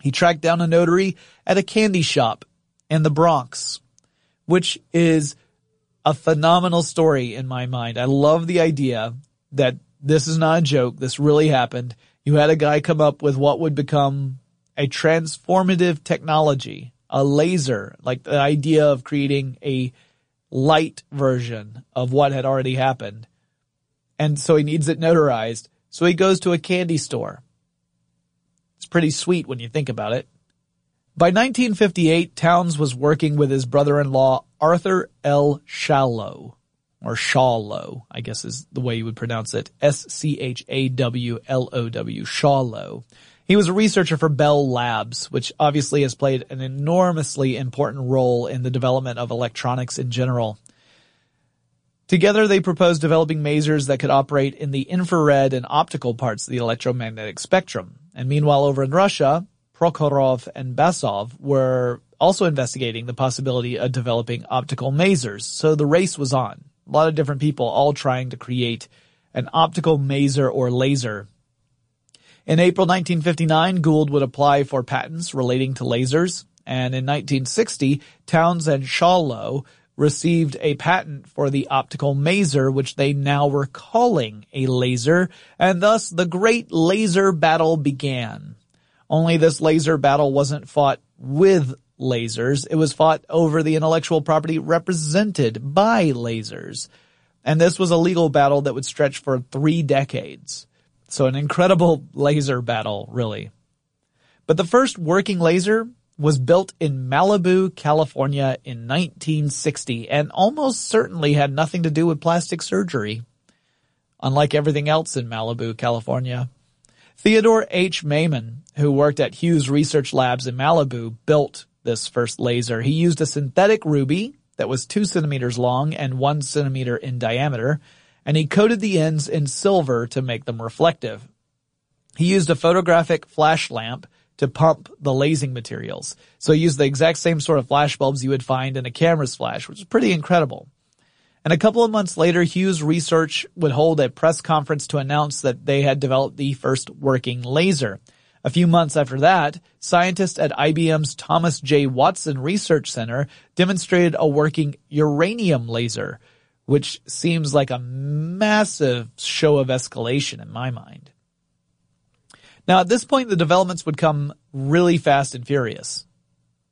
He tracked down a notary at a candy shop in the Bronx, which is a phenomenal story in my mind. I love the idea that this is not a joke. This really happened. You had a guy come up with what would become a transformative technology, a laser, like the idea of creating a light version of what had already happened. And so he needs it notarized. So he goes to a candy store. It's pretty sweet when you think about it. By 1958, Townes was working with his brother-in-law, Arthur L. Shallow, or Shawlow, I guess is the way you would pronounce it. S-C-H-A-W-L-O-W, Shawlow. He was a researcher for Bell Labs, which obviously has played an enormously important role in the development of electronics in general. Together, they proposed developing masers that could operate in the infrared and optical parts of the electromagnetic spectrum. And meanwhile, over in Russia, Prokhorov and Basov were also investigating the possibility of developing optical masers. So the race was on a lot of different people all trying to create an optical maser or laser. In April 1959, Gould would apply for patents relating to lasers, and in 1960, Townes and Schawlow received a patent for the optical maser, which they now were calling a laser, and thus the great laser battle began. Only this laser battle wasn't fought with lasers. It was fought over the intellectual property represented by lasers. And this was a legal battle that would stretch for three decades. So an incredible laser battle, really. But the first working laser was built in Malibu, California in 1960 and almost certainly had nothing to do with plastic surgery. Unlike everything else in Malibu, California. Theodore H. Maiman, who worked at Hughes Research Labs in Malibu, built this first laser. He used a synthetic ruby that was two centimeters long and one centimeter in diameter, and he coated the ends in silver to make them reflective. He used a photographic flash lamp to pump the lasing materials. So he used the exact same sort of flash bulbs you would find in a camera's flash, which is pretty incredible. And a couple of months later, Hughes Research would hold a press conference to announce that they had developed the first working laser. A few months after that, scientists at IBM's Thomas J. Watson Research Center demonstrated a working uranium laser, which seems like a massive show of escalation in my mind. Now at this point, the developments would come really fast and furious.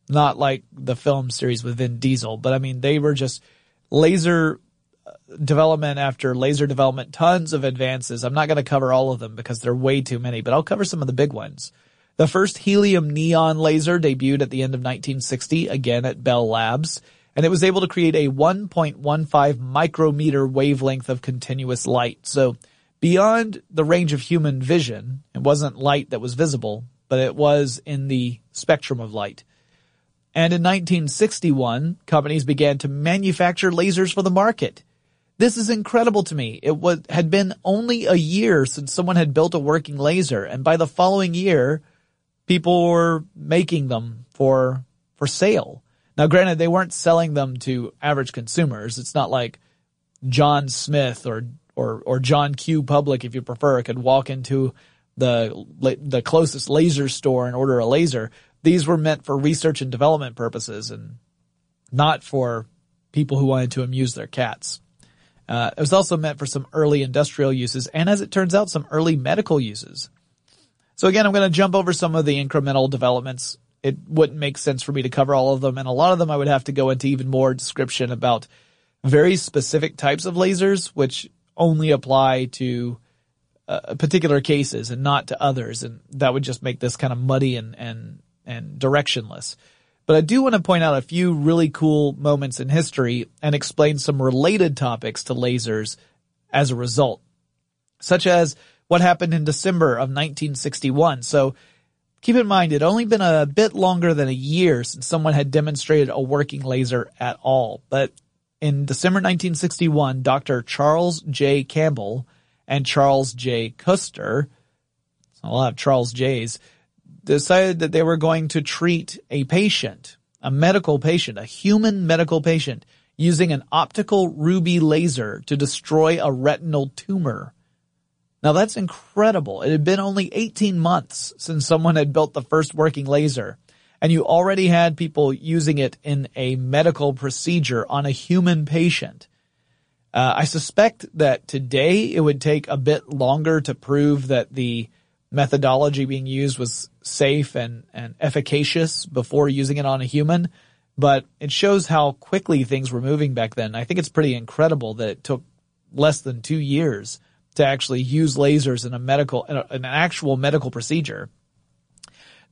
Not like the film series with Vin Diesel, but I mean, they were just laser uh, development after laser development, tons of advances. I'm not going to cover all of them because they're way too many, but I'll cover some of the big ones. The first helium neon laser debuted at the end of 1960, again at Bell Labs, and it was able to create a 1.15 micrometer wavelength of continuous light. So beyond the range of human vision, it wasn't light that was visible, but it was in the spectrum of light. And in 1961, companies began to manufacture lasers for the market. This is incredible to me. It was, had been only a year since someone had built a working laser, and by the following year, people were making them for, for sale. Now granted, they weren't selling them to average consumers. It's not like John Smith or or or John Q Public, if you prefer, could walk into the the closest laser store and order a laser. These were meant for research and development purposes and not for people who wanted to amuse their cats. Uh, it was also meant for some early industrial uses and as it turns out, some early medical uses. So again, I'm going to jump over some of the incremental developments. It wouldn't make sense for me to cover all of them and a lot of them I would have to go into even more description about very specific types of lasers, which only apply to uh, particular cases and not to others. And that would just make this kind of muddy and, and, and directionless. But I do want to point out a few really cool moments in history and explain some related topics to lasers as a result, such as what happened in December of 1961. So keep in mind, it only been a bit longer than a year since someone had demonstrated a working laser at all. But in December 1961, Dr. Charles J. Campbell and Charles J. Koester, a lot of Charles J's, decided that they were going to treat a patient, a medical patient, a human medical patient, using an optical ruby laser to destroy a retinal tumor. Now that's incredible. It had been only 18 months since someone had built the first working laser and you already had people using it in a medical procedure on a human patient. Uh, I suspect that today it would take a bit longer to prove that the methodology being used was safe and, and efficacious before using it on a human, but it shows how quickly things were moving back then. I think it's pretty incredible that it took less than two years to actually use lasers in a medical, in, an actual medical procedure.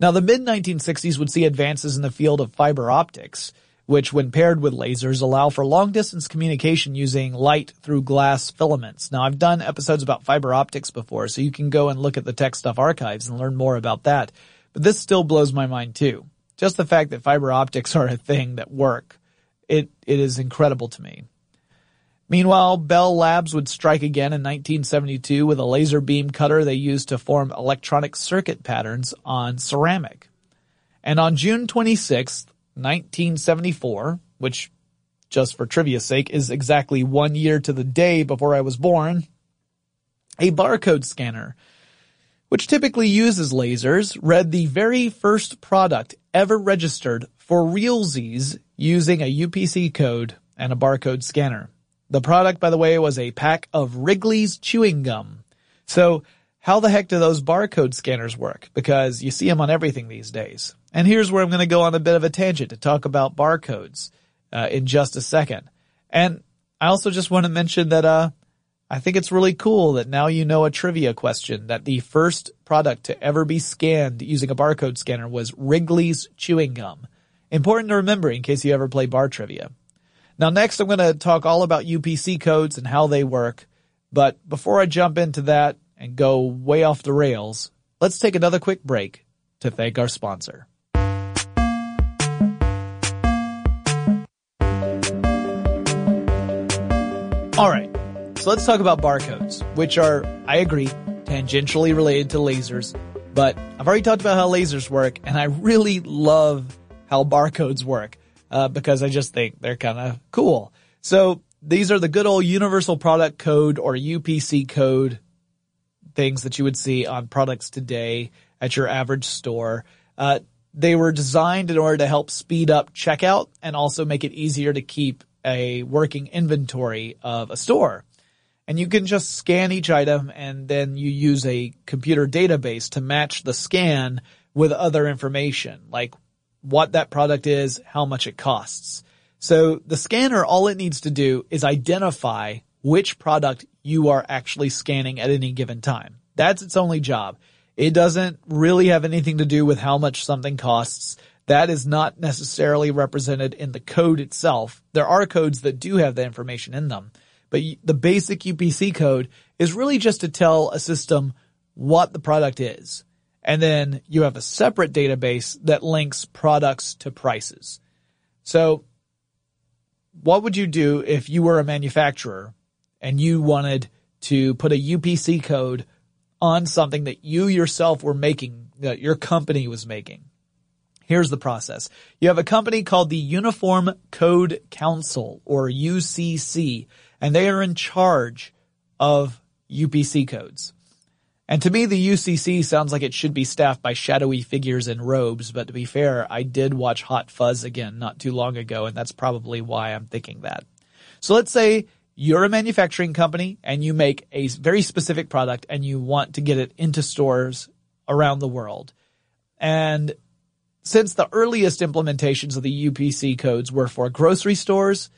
Now the mid 1960s would see advances in the field of fiber optics, which when paired with lasers allow for long distance communication using light through glass filaments. Now I've done episodes about fiber optics before, so you can go and look at the TechStuff archives and learn more about that. But this still blows my mind too. Just the fact that fiber optics are a thing that work, it, it is incredible to me. Meanwhile, Bell Labs would strike again in 1972 with a laser beam cutter they used to form electronic circuit patterns on ceramic. And on June 26, 1974, which just for trivia's sake is exactly one year to the day before I was born, a barcode scanner, which typically uses lasers, read the very first product ever registered for realsies using a UPC code and a barcode scanner. The product, by the way, was a pack of Wrigley's chewing gum. So how the heck do those barcode scanners work? Because you see them on everything these days. And here's where I'm going to go on a bit of a tangent to talk about barcodes uh, in just a second. And I also just want to mention that uh, I think it's really cool that now you know a trivia question that the first product to ever be scanned using a barcode scanner was Wrigley's chewing gum. Important to remember in case you ever play bar trivia. Now next I'm going to talk all about UPC codes and how they work. But before I jump into that and go way off the rails, let's take another quick break to thank our sponsor. Alright, so let's talk about barcodes, which are, I agree, tangentially related to lasers, but I've already talked about how lasers work and I really love how barcodes work uh, because I just think they're kind of cool. So these are the good old universal product code or UPC code things that you would see on products today at your average store. Uh, they were designed in order to help speed up checkout and also make it easier to keep a working inventory of a store. And you can just scan each item and then you use a computer database to match the scan with other information like what that product is, how much it costs. So the scanner, all it needs to do is identify which product you are actually scanning at any given time. That's its only job. It doesn't really have anything to do with how much something costs. That is not necessarily represented in the code itself. There are codes that do have that information in them, but the basic UPC code is really just to tell a system what the product is and then you have a separate database that links products to prices. So what would you do if you were a manufacturer and you wanted to put a UPC code on something that you yourself were making, that your company was making? Here's the process. You have a company called the Uniform Code Council or UCC and they are in charge of UPC codes. And to me, the UCC sounds like it should be staffed by shadowy figures in robes, but to be fair, I did watch Hot Fuzz again not too long ago, and that's probably why I'm thinking that. So let's say you're a manufacturing company and you make a very specific product and you want to get it into stores around the world. And since the earliest implementations of the UPC codes were for grocery stores,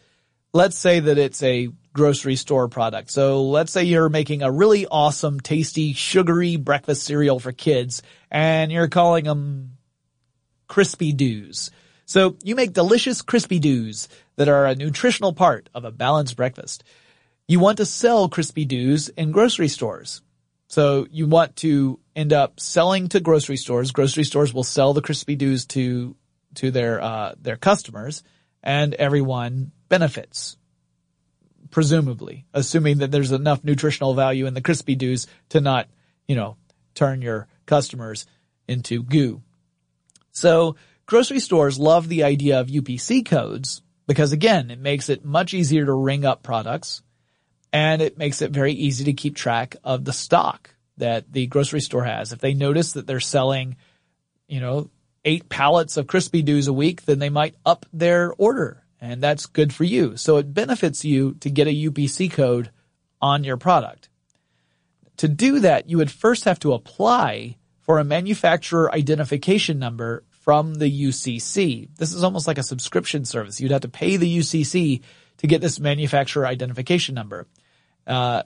let's say that it's a grocery store product. So let's say you're making a really awesome, tasty, sugary breakfast cereal for kids and you're calling them crispy doos. So you make delicious crispy doos that are a nutritional part of a balanced breakfast. You want to sell crispy doos in grocery stores. So you want to end up selling to grocery stores. Grocery stores will sell the crispy doos to to their uh, their customers, and everyone benefits. Presumably, assuming that there's enough nutritional value in the crispy doos to not, you know, turn your customers into goo. So grocery stores love the idea of UPC codes because again, it makes it much easier to ring up products and it makes it very easy to keep track of the stock that the grocery store has. If they notice that they're selling, you know, eight pallets of crispy doos a week, then they might up their order and that's good for you. So it benefits you to get a UPC code on your product. To do that, you would first have to apply for a manufacturer identification number from the UCC. This is almost like a subscription service. You'd have to pay the UCC to get this manufacturer identification number. Uh,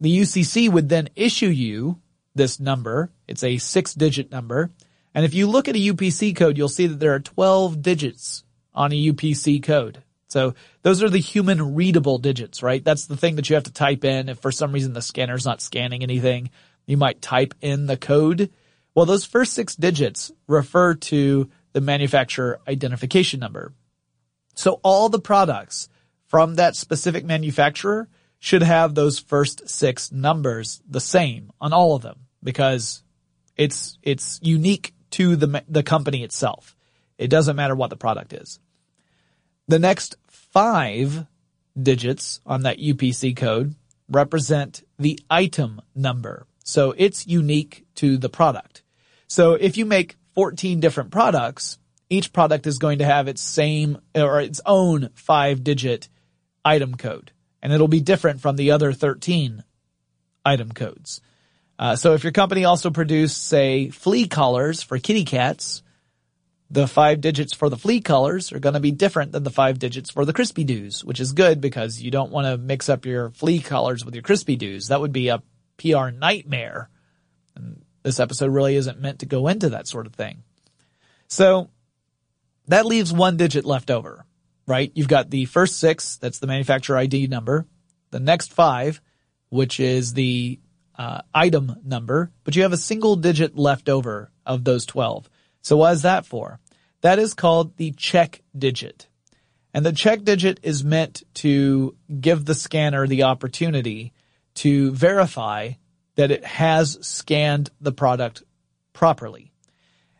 the UCC would then issue you this number. It's a six digit number. And if you look at a UPC code, you'll see that there are 12 digits on a UPC code. So those are the human readable digits, right? That's the thing that you have to type in. If for some reason the scanner's not scanning anything, you might type in the code. Well, those first six digits refer to the manufacturer identification number. So all the products from that specific manufacturer should have those first six numbers the same on all of them because it's, it's unique to the, the company itself. It doesn't matter what the product is. The next five digits on that UPC code represent the item number. So it's unique to the product. So if you make 14 different products, each product is going to have its same or its own five digit item code and it'll be different from the other 13 item codes. Uh, so if your company also produced, say, flea collars for kitty cats, the five digits for the flea collars are going to be different than the five digits for the crispy doos, which is good because you don't want to mix up your flea collars with your crispy doos. That would be a PR nightmare. And this episode really isn't meant to go into that sort of thing. So that leaves one digit left over right? You've got the first six, that's the manufacturer ID number, the next five, which is the uh, item number, but you have a single digit left over of those 12. So what is that for? That is called the check digit. And the check digit is meant to give the scanner the opportunity to verify that it has scanned the product properly.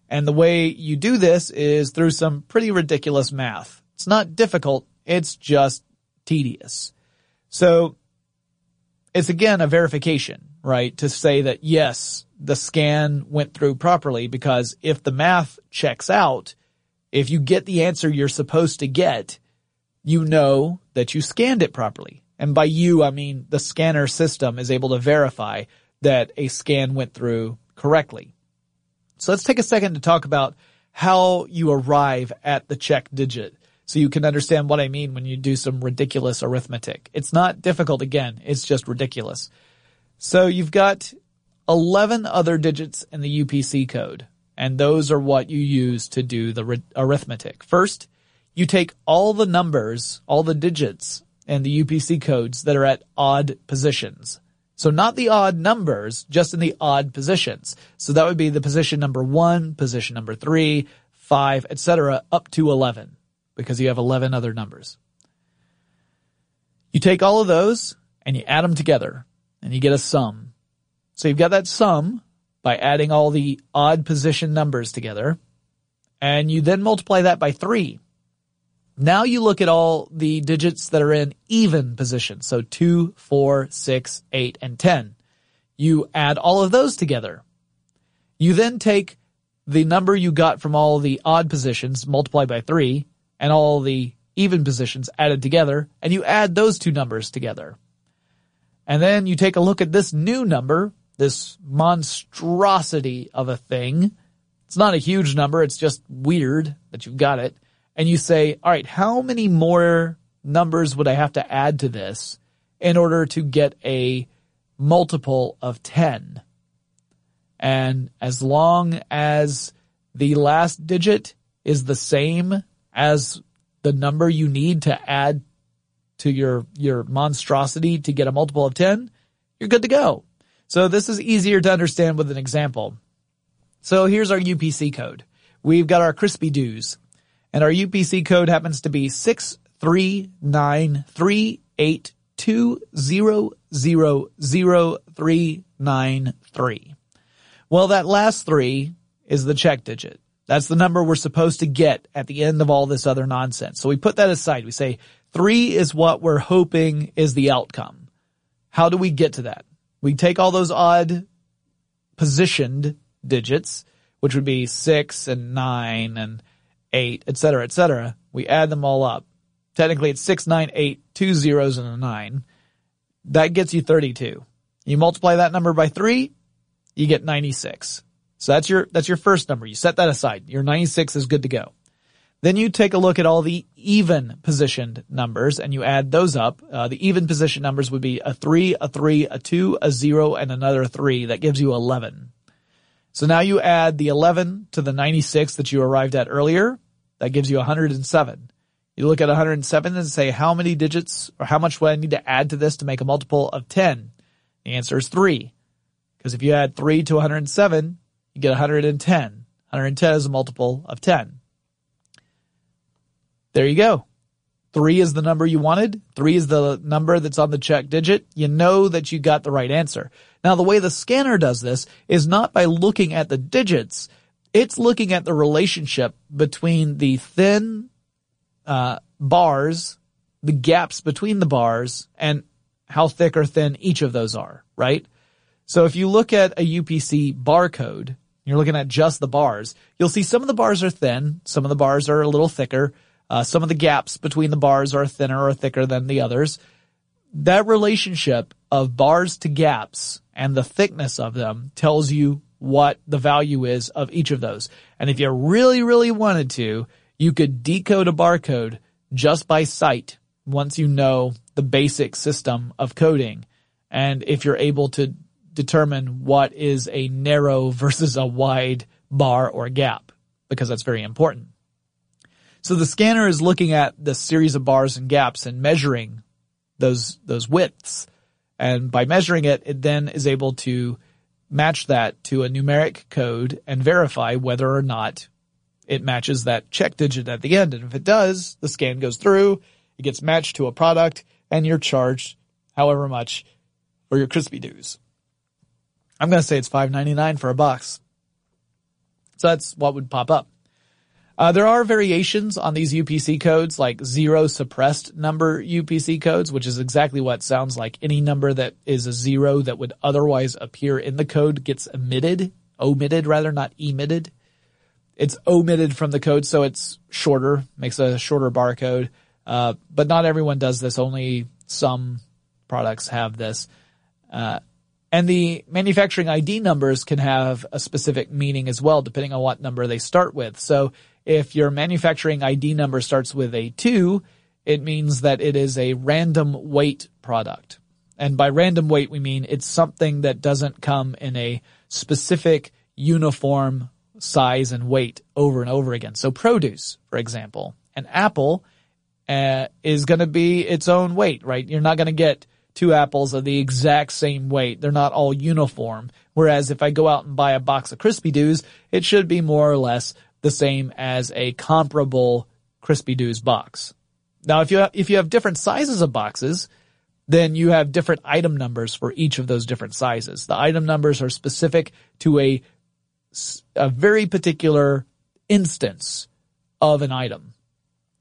And the way you do this is through some pretty ridiculous math. It's not difficult. It's just tedious. So it's again a verification, right? To say that yes, the scan went through properly because if the math checks out, if you get the answer you're supposed to get, you know that you scanned it properly. And by you, I mean the scanner system is able to verify that a scan went through correctly. So let's take a second to talk about how you arrive at the check digit so you can understand what I mean when you do some ridiculous arithmetic. It's not difficult again, it's just ridiculous. So you've got 11 other digits in the UPC code, and those are what you use to do the arithmetic. First, you take all the numbers, all the digits in the UPC codes that are at odd positions. So not the odd numbers, just in the odd positions. So that would be the position number one, position number three, five, etc., up to 11 because you have 11 other numbers. You take all of those and you add them together and you get a sum. So you've got that sum by adding all the odd position numbers together and you then multiply that by three. Now you look at all the digits that are in even position. So 2, 4, 6, 8, and 10. You add all of those together. You then take the number you got from all the odd positions multiplied by 3 and all the even positions added together and you add those two numbers together. And then you take a look at this new number, this monstrosity of a thing. It's not a huge number. It's just weird that you've got it and you say, all right, how many more numbers would I have to add to this in order to get a multiple of 10? And as long as the last digit is the same as the number you need to add to your, your monstrosity to get a multiple of 10, you're good to go. So this is easier to understand with an example. So here's our UPC code. We've got our crispy doos and our UPC code happens to be six three nine three eight two zero zero zero three nine three. Well, that last three is the check digit. That's the number we're supposed to get at the end of all this other nonsense. So we put that aside. We say three is what we're hoping is the outcome. How do we get to that? We take all those odd positioned digits, which would be six and nine and eight, et cetera, et cetera. We add them all up. Technically it's six, nine, eight, two zeros and a nine. That gets you 32. You multiply that number by three, you get 96. So that's your, that's your first number. You set that aside. Your 96 is good to go. Then you take a look at all the even positioned numbers and you add those up. Uh, the even position numbers would be a three, a three, a two, a zero, and another three. That gives you 11. So now you add the 11 to the 96 that you arrived at earlier. That gives you 107. You look at 107 and say, how many digits or how much would I need to add to this to make a multiple of 10? The answer is 3. Because if you add 3 to 107, you get 110. 110 is a multiple of 10. There you go. Three is the number you wanted. Three is the number that's on the check digit. You know that you got the right answer. Now the way the scanner does this is not by looking at the digits. It's looking at the relationship between the thin, uh, bars, the gaps between the bars, and how thick or thin each of those are, right? So if you look at a UPC barcode, you're looking at just the bars, you'll see some of the bars are thin, some of the bars are a little thicker, uh, some of the gaps between the bars are thinner or thicker than the others. That relationship of bars to gaps and the thickness of them tells you what the value is of each of those. And if you really, really wanted to, you could decode a barcode just by sight once you know the basic system of coding. And if you're able to determine what is a narrow versus a wide bar or gap, because that's very important. So the scanner is looking at the series of bars and gaps and measuring those, those widths. And by measuring it, it then is able to match that to a numeric code and verify whether or not it matches that check digit at the end. And if it does, the scan goes through, it gets matched to a product, and you're charged however much for your crispy doos. I'm going to say it's $5.99 for a box. So that's what would pop up. Uh, there are variations on these UPC codes, like zero suppressed number UPC codes, which is exactly what sounds like. Any number that is a zero that would otherwise appear in the code gets omitted, omitted rather, not emitted. It's omitted from the code, so it's shorter, makes a shorter barcode. Uh, but not everyone does this. Only some products have this. Uh, and the manufacturing ID numbers can have a specific meaning as well, depending on what number they start with. So if your manufacturing ID number starts with a two, it means that it is a random weight product. And by random weight, we mean it's something that doesn't come in a specific uniform size and weight over and over again. So produce, for example, an apple uh, is going to be its own weight, right? You're not going to get two apples of the exact same weight. They're not all uniform. Whereas if I go out and buy a box of Crispy Doos, it should be more or less the same as a comparable Crispy Doos box. Now, if you have, if you have different sizes of boxes, then you have different item numbers for each of those different sizes. The item numbers are specific to a, a very particular instance of an item.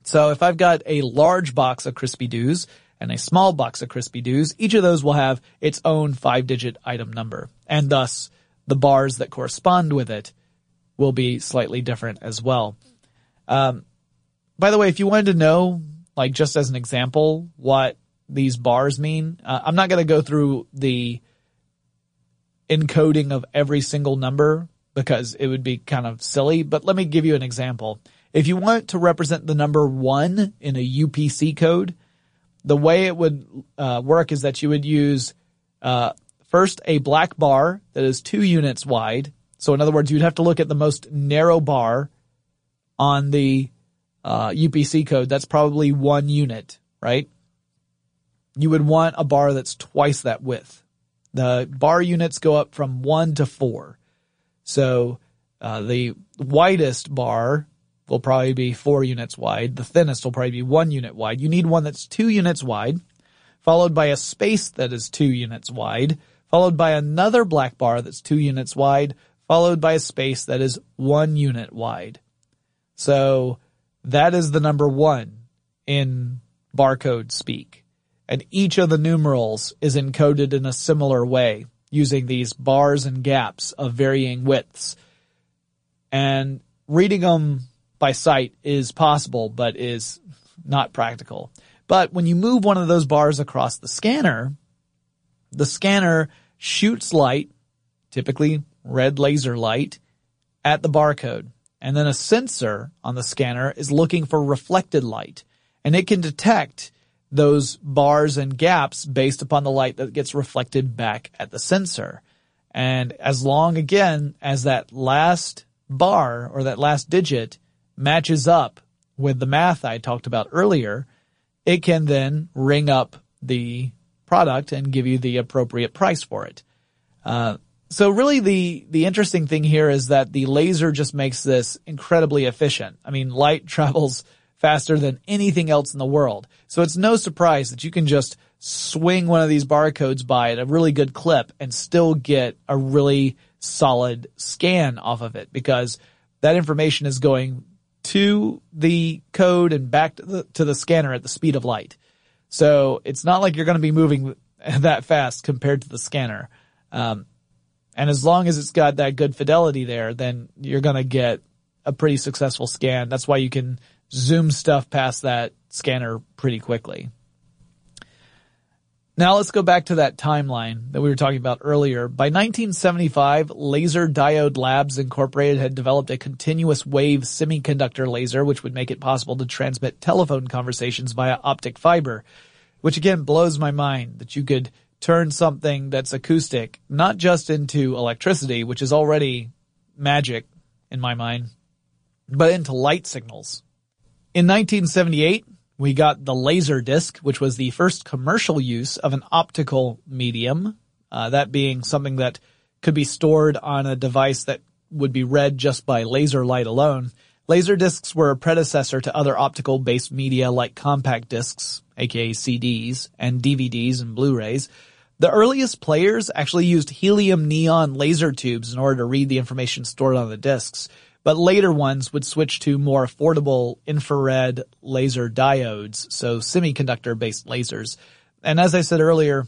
So if I've got a large box of Crispy Doos and a small box of Crispy Doos, each of those will have its own five digit item number. And thus the bars that correspond with it will be slightly different as well. Um, by the way, if you wanted to know, like just as an example, what these bars mean, uh, I'm not going to go through the encoding of every single number because it would be kind of silly, but let me give you an example. If you want to represent the number one in a UPC code, the way it would uh, work is that you would use uh, first a black bar that is two units wide. So in other words, you'd have to look at the most narrow bar on the uh, UPC code. That's probably one unit, right? You would want a bar that's twice that width. The bar units go up from one to four. So uh, the widest bar will probably be four units wide. The thinnest will probably be one unit wide. You need one that's two units wide, followed by a space that is two units wide, followed by another black bar that's two units wide, followed by a space that is one unit wide. So that is the number one in barcode speak. And each of the numerals is encoded in a similar way using these bars and gaps of varying widths. And reading them by sight is possible, but is not practical. But when you move one of those bars across the scanner, the scanner shoots light, typically red laser light, at the barcode. And then a sensor on the scanner is looking for reflected light. And it can detect those bars and gaps based upon the light that gets reflected back at the sensor. And as long again as that last bar or that last digit matches up with the math I talked about earlier, it can then ring up the product and give you the appropriate price for it. Uh, so really the, the interesting thing here is that the laser just makes this incredibly efficient. I mean, light travels faster than anything else in the world. So it's no surprise that you can just swing one of these barcodes by at a really good clip and still get a really solid scan off of it because that information is going to the code and back to the, to the scanner at the speed of light. So it's not like you're going to be moving that fast compared to the scanner. Um, and as long as it's got that good fidelity there, then you're going to get a pretty successful scan. That's why you can zoom stuff past that scanner pretty quickly. Now let's go back to that timeline that we were talking about earlier. By 1975, Laser Diode Labs Incorporated had developed a continuous wave semiconductor laser which would make it possible to transmit telephone conversations via optic fiber, which again blows my mind that you could turn something that's acoustic not just into electricity, which is already magic in my mind, but into light signals. In 1978, we got the laser disc, which was the first commercial use of an optical medium, uh, that being something that could be stored on a device that would be read just by laser light alone. Laser discs were a predecessor to other optical based media like compact discs, aka CDs, and DVDs and Blu-rays. The earliest players actually used helium neon laser tubes in order to read the information stored on the discs but later ones would switch to more affordable infrared laser diodes, so semiconductor based lasers. And as I said earlier,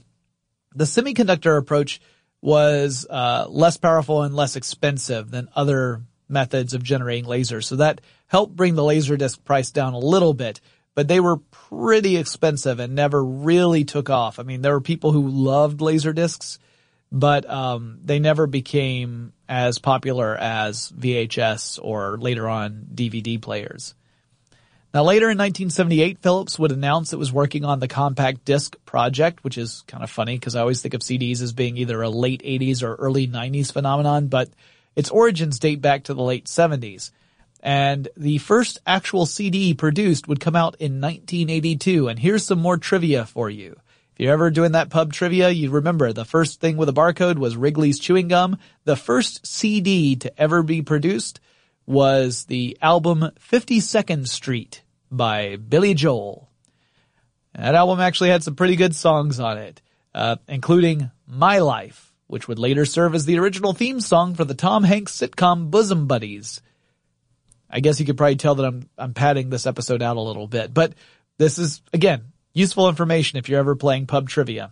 the semiconductor approach was uh, less powerful and less expensive than other methods of generating lasers. So that helped bring the laser disc price down a little bit, but they were pretty expensive and never really took off. I mean, there were people who loved laser discs, but um, they never became as popular as VHS or later on DVD players. Now later in 1978, Philips would announce it was working on the compact disc project, which is kind of funny because I always think of CDs as being either a late 80s or early 90s phenomenon, but its origins date back to the late 70s. And the first actual CD produced would come out in 1982. And here's some more trivia for you. If you're ever doing that pub trivia, you remember the first thing with a barcode was Wrigley's chewing gum. The first CD to ever be produced was the album 52nd Street by Billy Joel. That album actually had some pretty good songs on it, uh, including My Life, which would later serve as the original theme song for the Tom Hanks sitcom Bosom Buddies. I guess you could probably tell that I'm, I'm padding this episode out a little bit, but this is, again, useful information if you're ever playing pub trivia.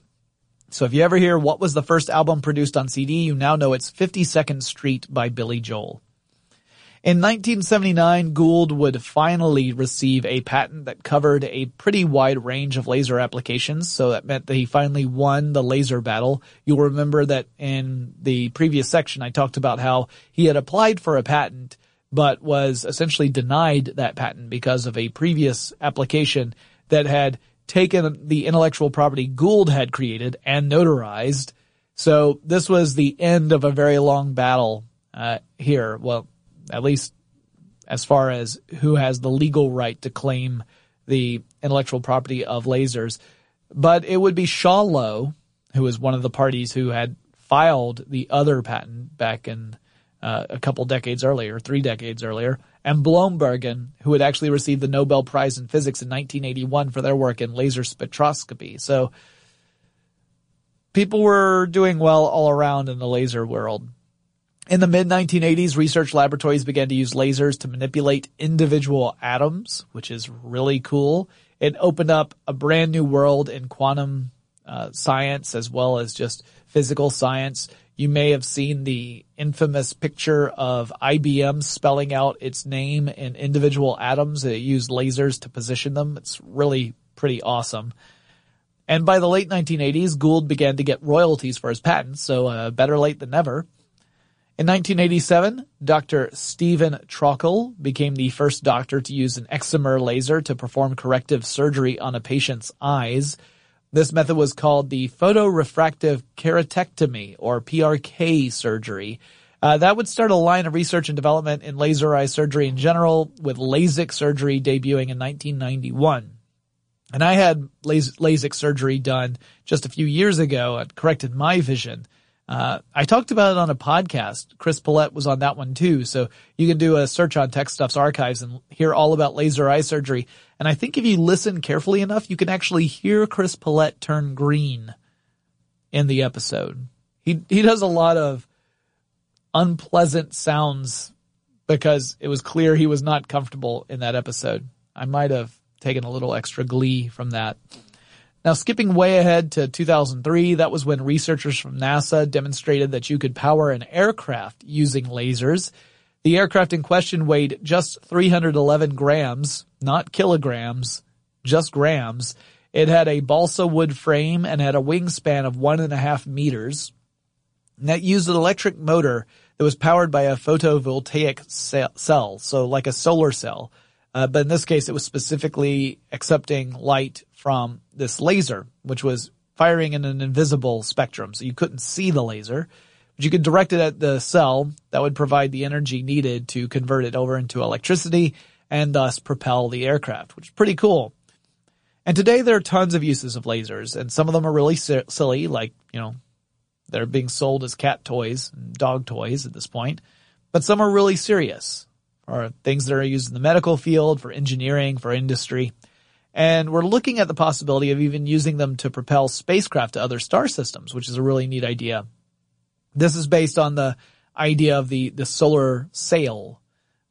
So if you ever hear what was the first album produced on CD, you now know it's 52nd Street by Billy Joel. In 1979, Gould would finally receive a patent that covered a pretty wide range of laser applications. So that meant that he finally won the laser battle. You'll remember that in the previous section, I talked about how he had applied for a patent, but was essentially denied that patent because of a previous application that had taken the intellectual property Gould had created and notarized. So this was the end of a very long battle uh, here. Well, at least as far as who has the legal right to claim the intellectual property of lasers. But it would be Schawlow, who was one of the parties who had filed the other patent back in uh, a couple decades earlier, three decades earlier, and Bloembergen, who had actually received the Nobel Prize in Physics in 1981 for their work in laser spectroscopy. So people were doing well all around in the laser world. In the mid 1980s, research laboratories began to use lasers to manipulate individual atoms, which is really cool. It opened up a brand new world in quantum uh, science as well as just physical science. You may have seen the infamous picture of IBM spelling out its name in individual atoms. It used lasers to position them. It's really pretty awesome. And by the late 1980s, Gould began to get royalties for his patents, so uh, better late than never. In 1987, Dr. Stephen Trokel became the first doctor to use an excimer laser to perform corrective surgery on a patient's eyes. This method was called the photorefractive keratectomy or PRK surgery. Uh, that would start a line of research and development in laser eye surgery in general, with LASIK surgery debuting in 1991. And I had LASIK surgery done just a few years ago. It corrected my vision. Uh, I talked about it on a podcast. Chris Pollette was on that one too. So you can do a search on TechStuff's archives and hear all about laser eye surgery. And I think if you listen carefully enough, you can actually hear Chris Pollette turn green in the episode. He, he does a lot of unpleasant sounds because it was clear he was not comfortable in that episode. I might have taken a little extra glee from that. Now, skipping way ahead to 2003, that was when researchers from NASA demonstrated that you could power an aircraft using lasers. The aircraft in question weighed just 311 grams, not kilograms, just grams. It had a balsa wood frame and had a wingspan of one and a half meters. And that used an electric motor that was powered by a photovoltaic cell, so like a solar cell. Uh, but in this case, it was specifically accepting light from this laser, which was firing in an invisible spectrum. So you couldn't see the laser, but you could direct it at the cell that would provide the energy needed to convert it over into electricity and thus propel the aircraft, which is pretty cool. And today there are tons of uses of lasers and some of them are really silly, like, you know, they're being sold as cat toys and dog toys at this point, but some are really serious or things that are used in the medical field, for engineering, for industry. And we're looking at the possibility of even using them to propel spacecraft to other star systems, which is a really neat idea. This is based on the idea of the, the solar sail,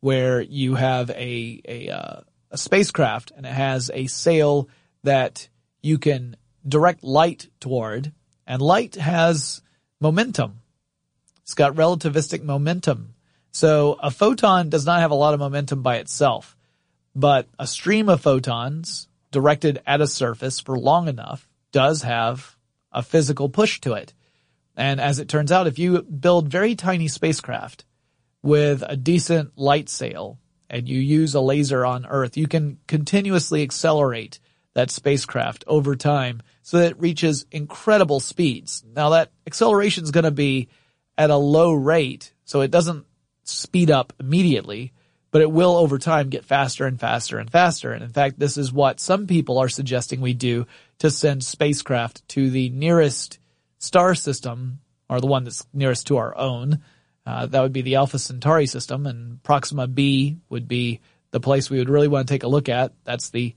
where you have a, a, uh, a spacecraft and it has a sail that you can direct light toward, and light has momentum. It's got relativistic momentum. So a photon does not have a lot of momentum by itself, but a stream of photons directed at a surface for long enough does have a physical push to it. And as it turns out, if you build very tiny spacecraft with a decent light sail and you use a laser on Earth, you can continuously accelerate that spacecraft over time so that it reaches incredible speeds. Now that acceleration is going to be at a low rate, so it doesn't speed up immediately, but it will over time get faster and faster and faster. And in fact, this is what some people are suggesting we do to send spacecraft to the nearest star system, or the one that's nearest to our own. Uh, that would be the Alpha Centauri system, and Proxima b would be the place we would really want to take a look at. That's the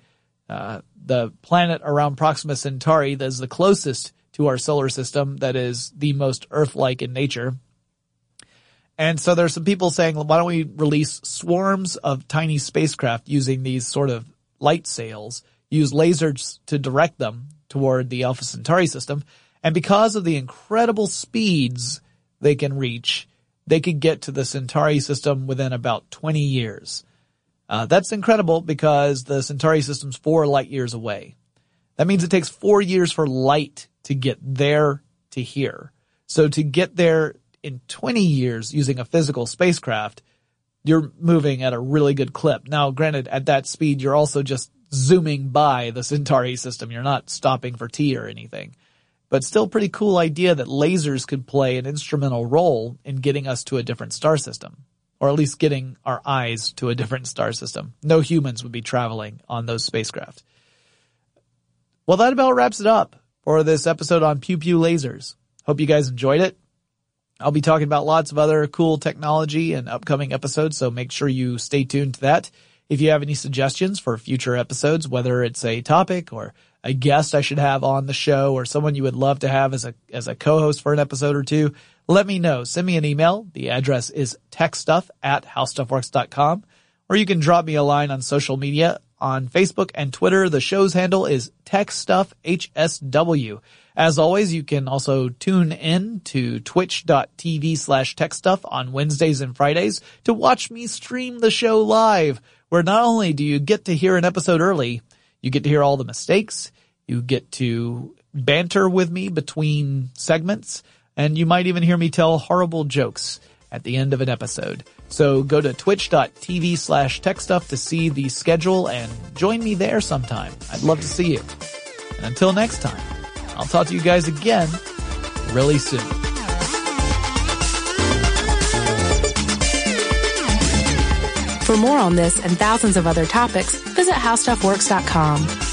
uh, the planet around Proxima Centauri that is the closest to our solar system, that is the most Earth-like in nature. And so there's some people saying, why don't we release swarms of tiny spacecraft using these sort of light sails, use lasers to direct them toward the Alpha Centauri system. And because of the incredible speeds they can reach, they could get to the Centauri system within about 20 years. Uh, that's incredible because the Centauri system's four light years away. That means it takes four years for light to get there to here. So to get there in 20 years using a physical spacecraft, you're moving at a really good clip. Now, granted, at that speed, you're also just zooming by the Centauri system. You're not stopping for tea or anything. But still pretty cool idea that lasers could play an instrumental role in getting us to a different star system. Or at least getting our eyes to a different star system. No humans would be traveling on those spacecraft. Well, that about wraps it up for this episode on Pew Pew Lasers. Hope you guys enjoyed it. I'll be talking about lots of other cool technology in upcoming episodes, so make sure you stay tuned to that. If you have any suggestions for future episodes, whether it's a topic or a guest I should have on the show or someone you would love to have as a, as a co-host for an episode or two, let me know. Send me an email. The address is techstuff at howstuffworks.com or you can drop me a line on social media on Facebook and Twitter. The show's handle is techstuffhsw. As always, you can also tune in to twitch.tv slash techstuff on Wednesdays and Fridays to watch me stream the show live, where not only do you get to hear an episode early, you get to hear all the mistakes, you get to banter with me between segments, and you might even hear me tell horrible jokes at the end of an episode. So go to twitch.tv slash techstuff to see the schedule and join me there sometime. I'd love to see you. And until next time, I'll talk to you guys again really soon. For more on this and thousands of other topics, visit howstuffworks.com.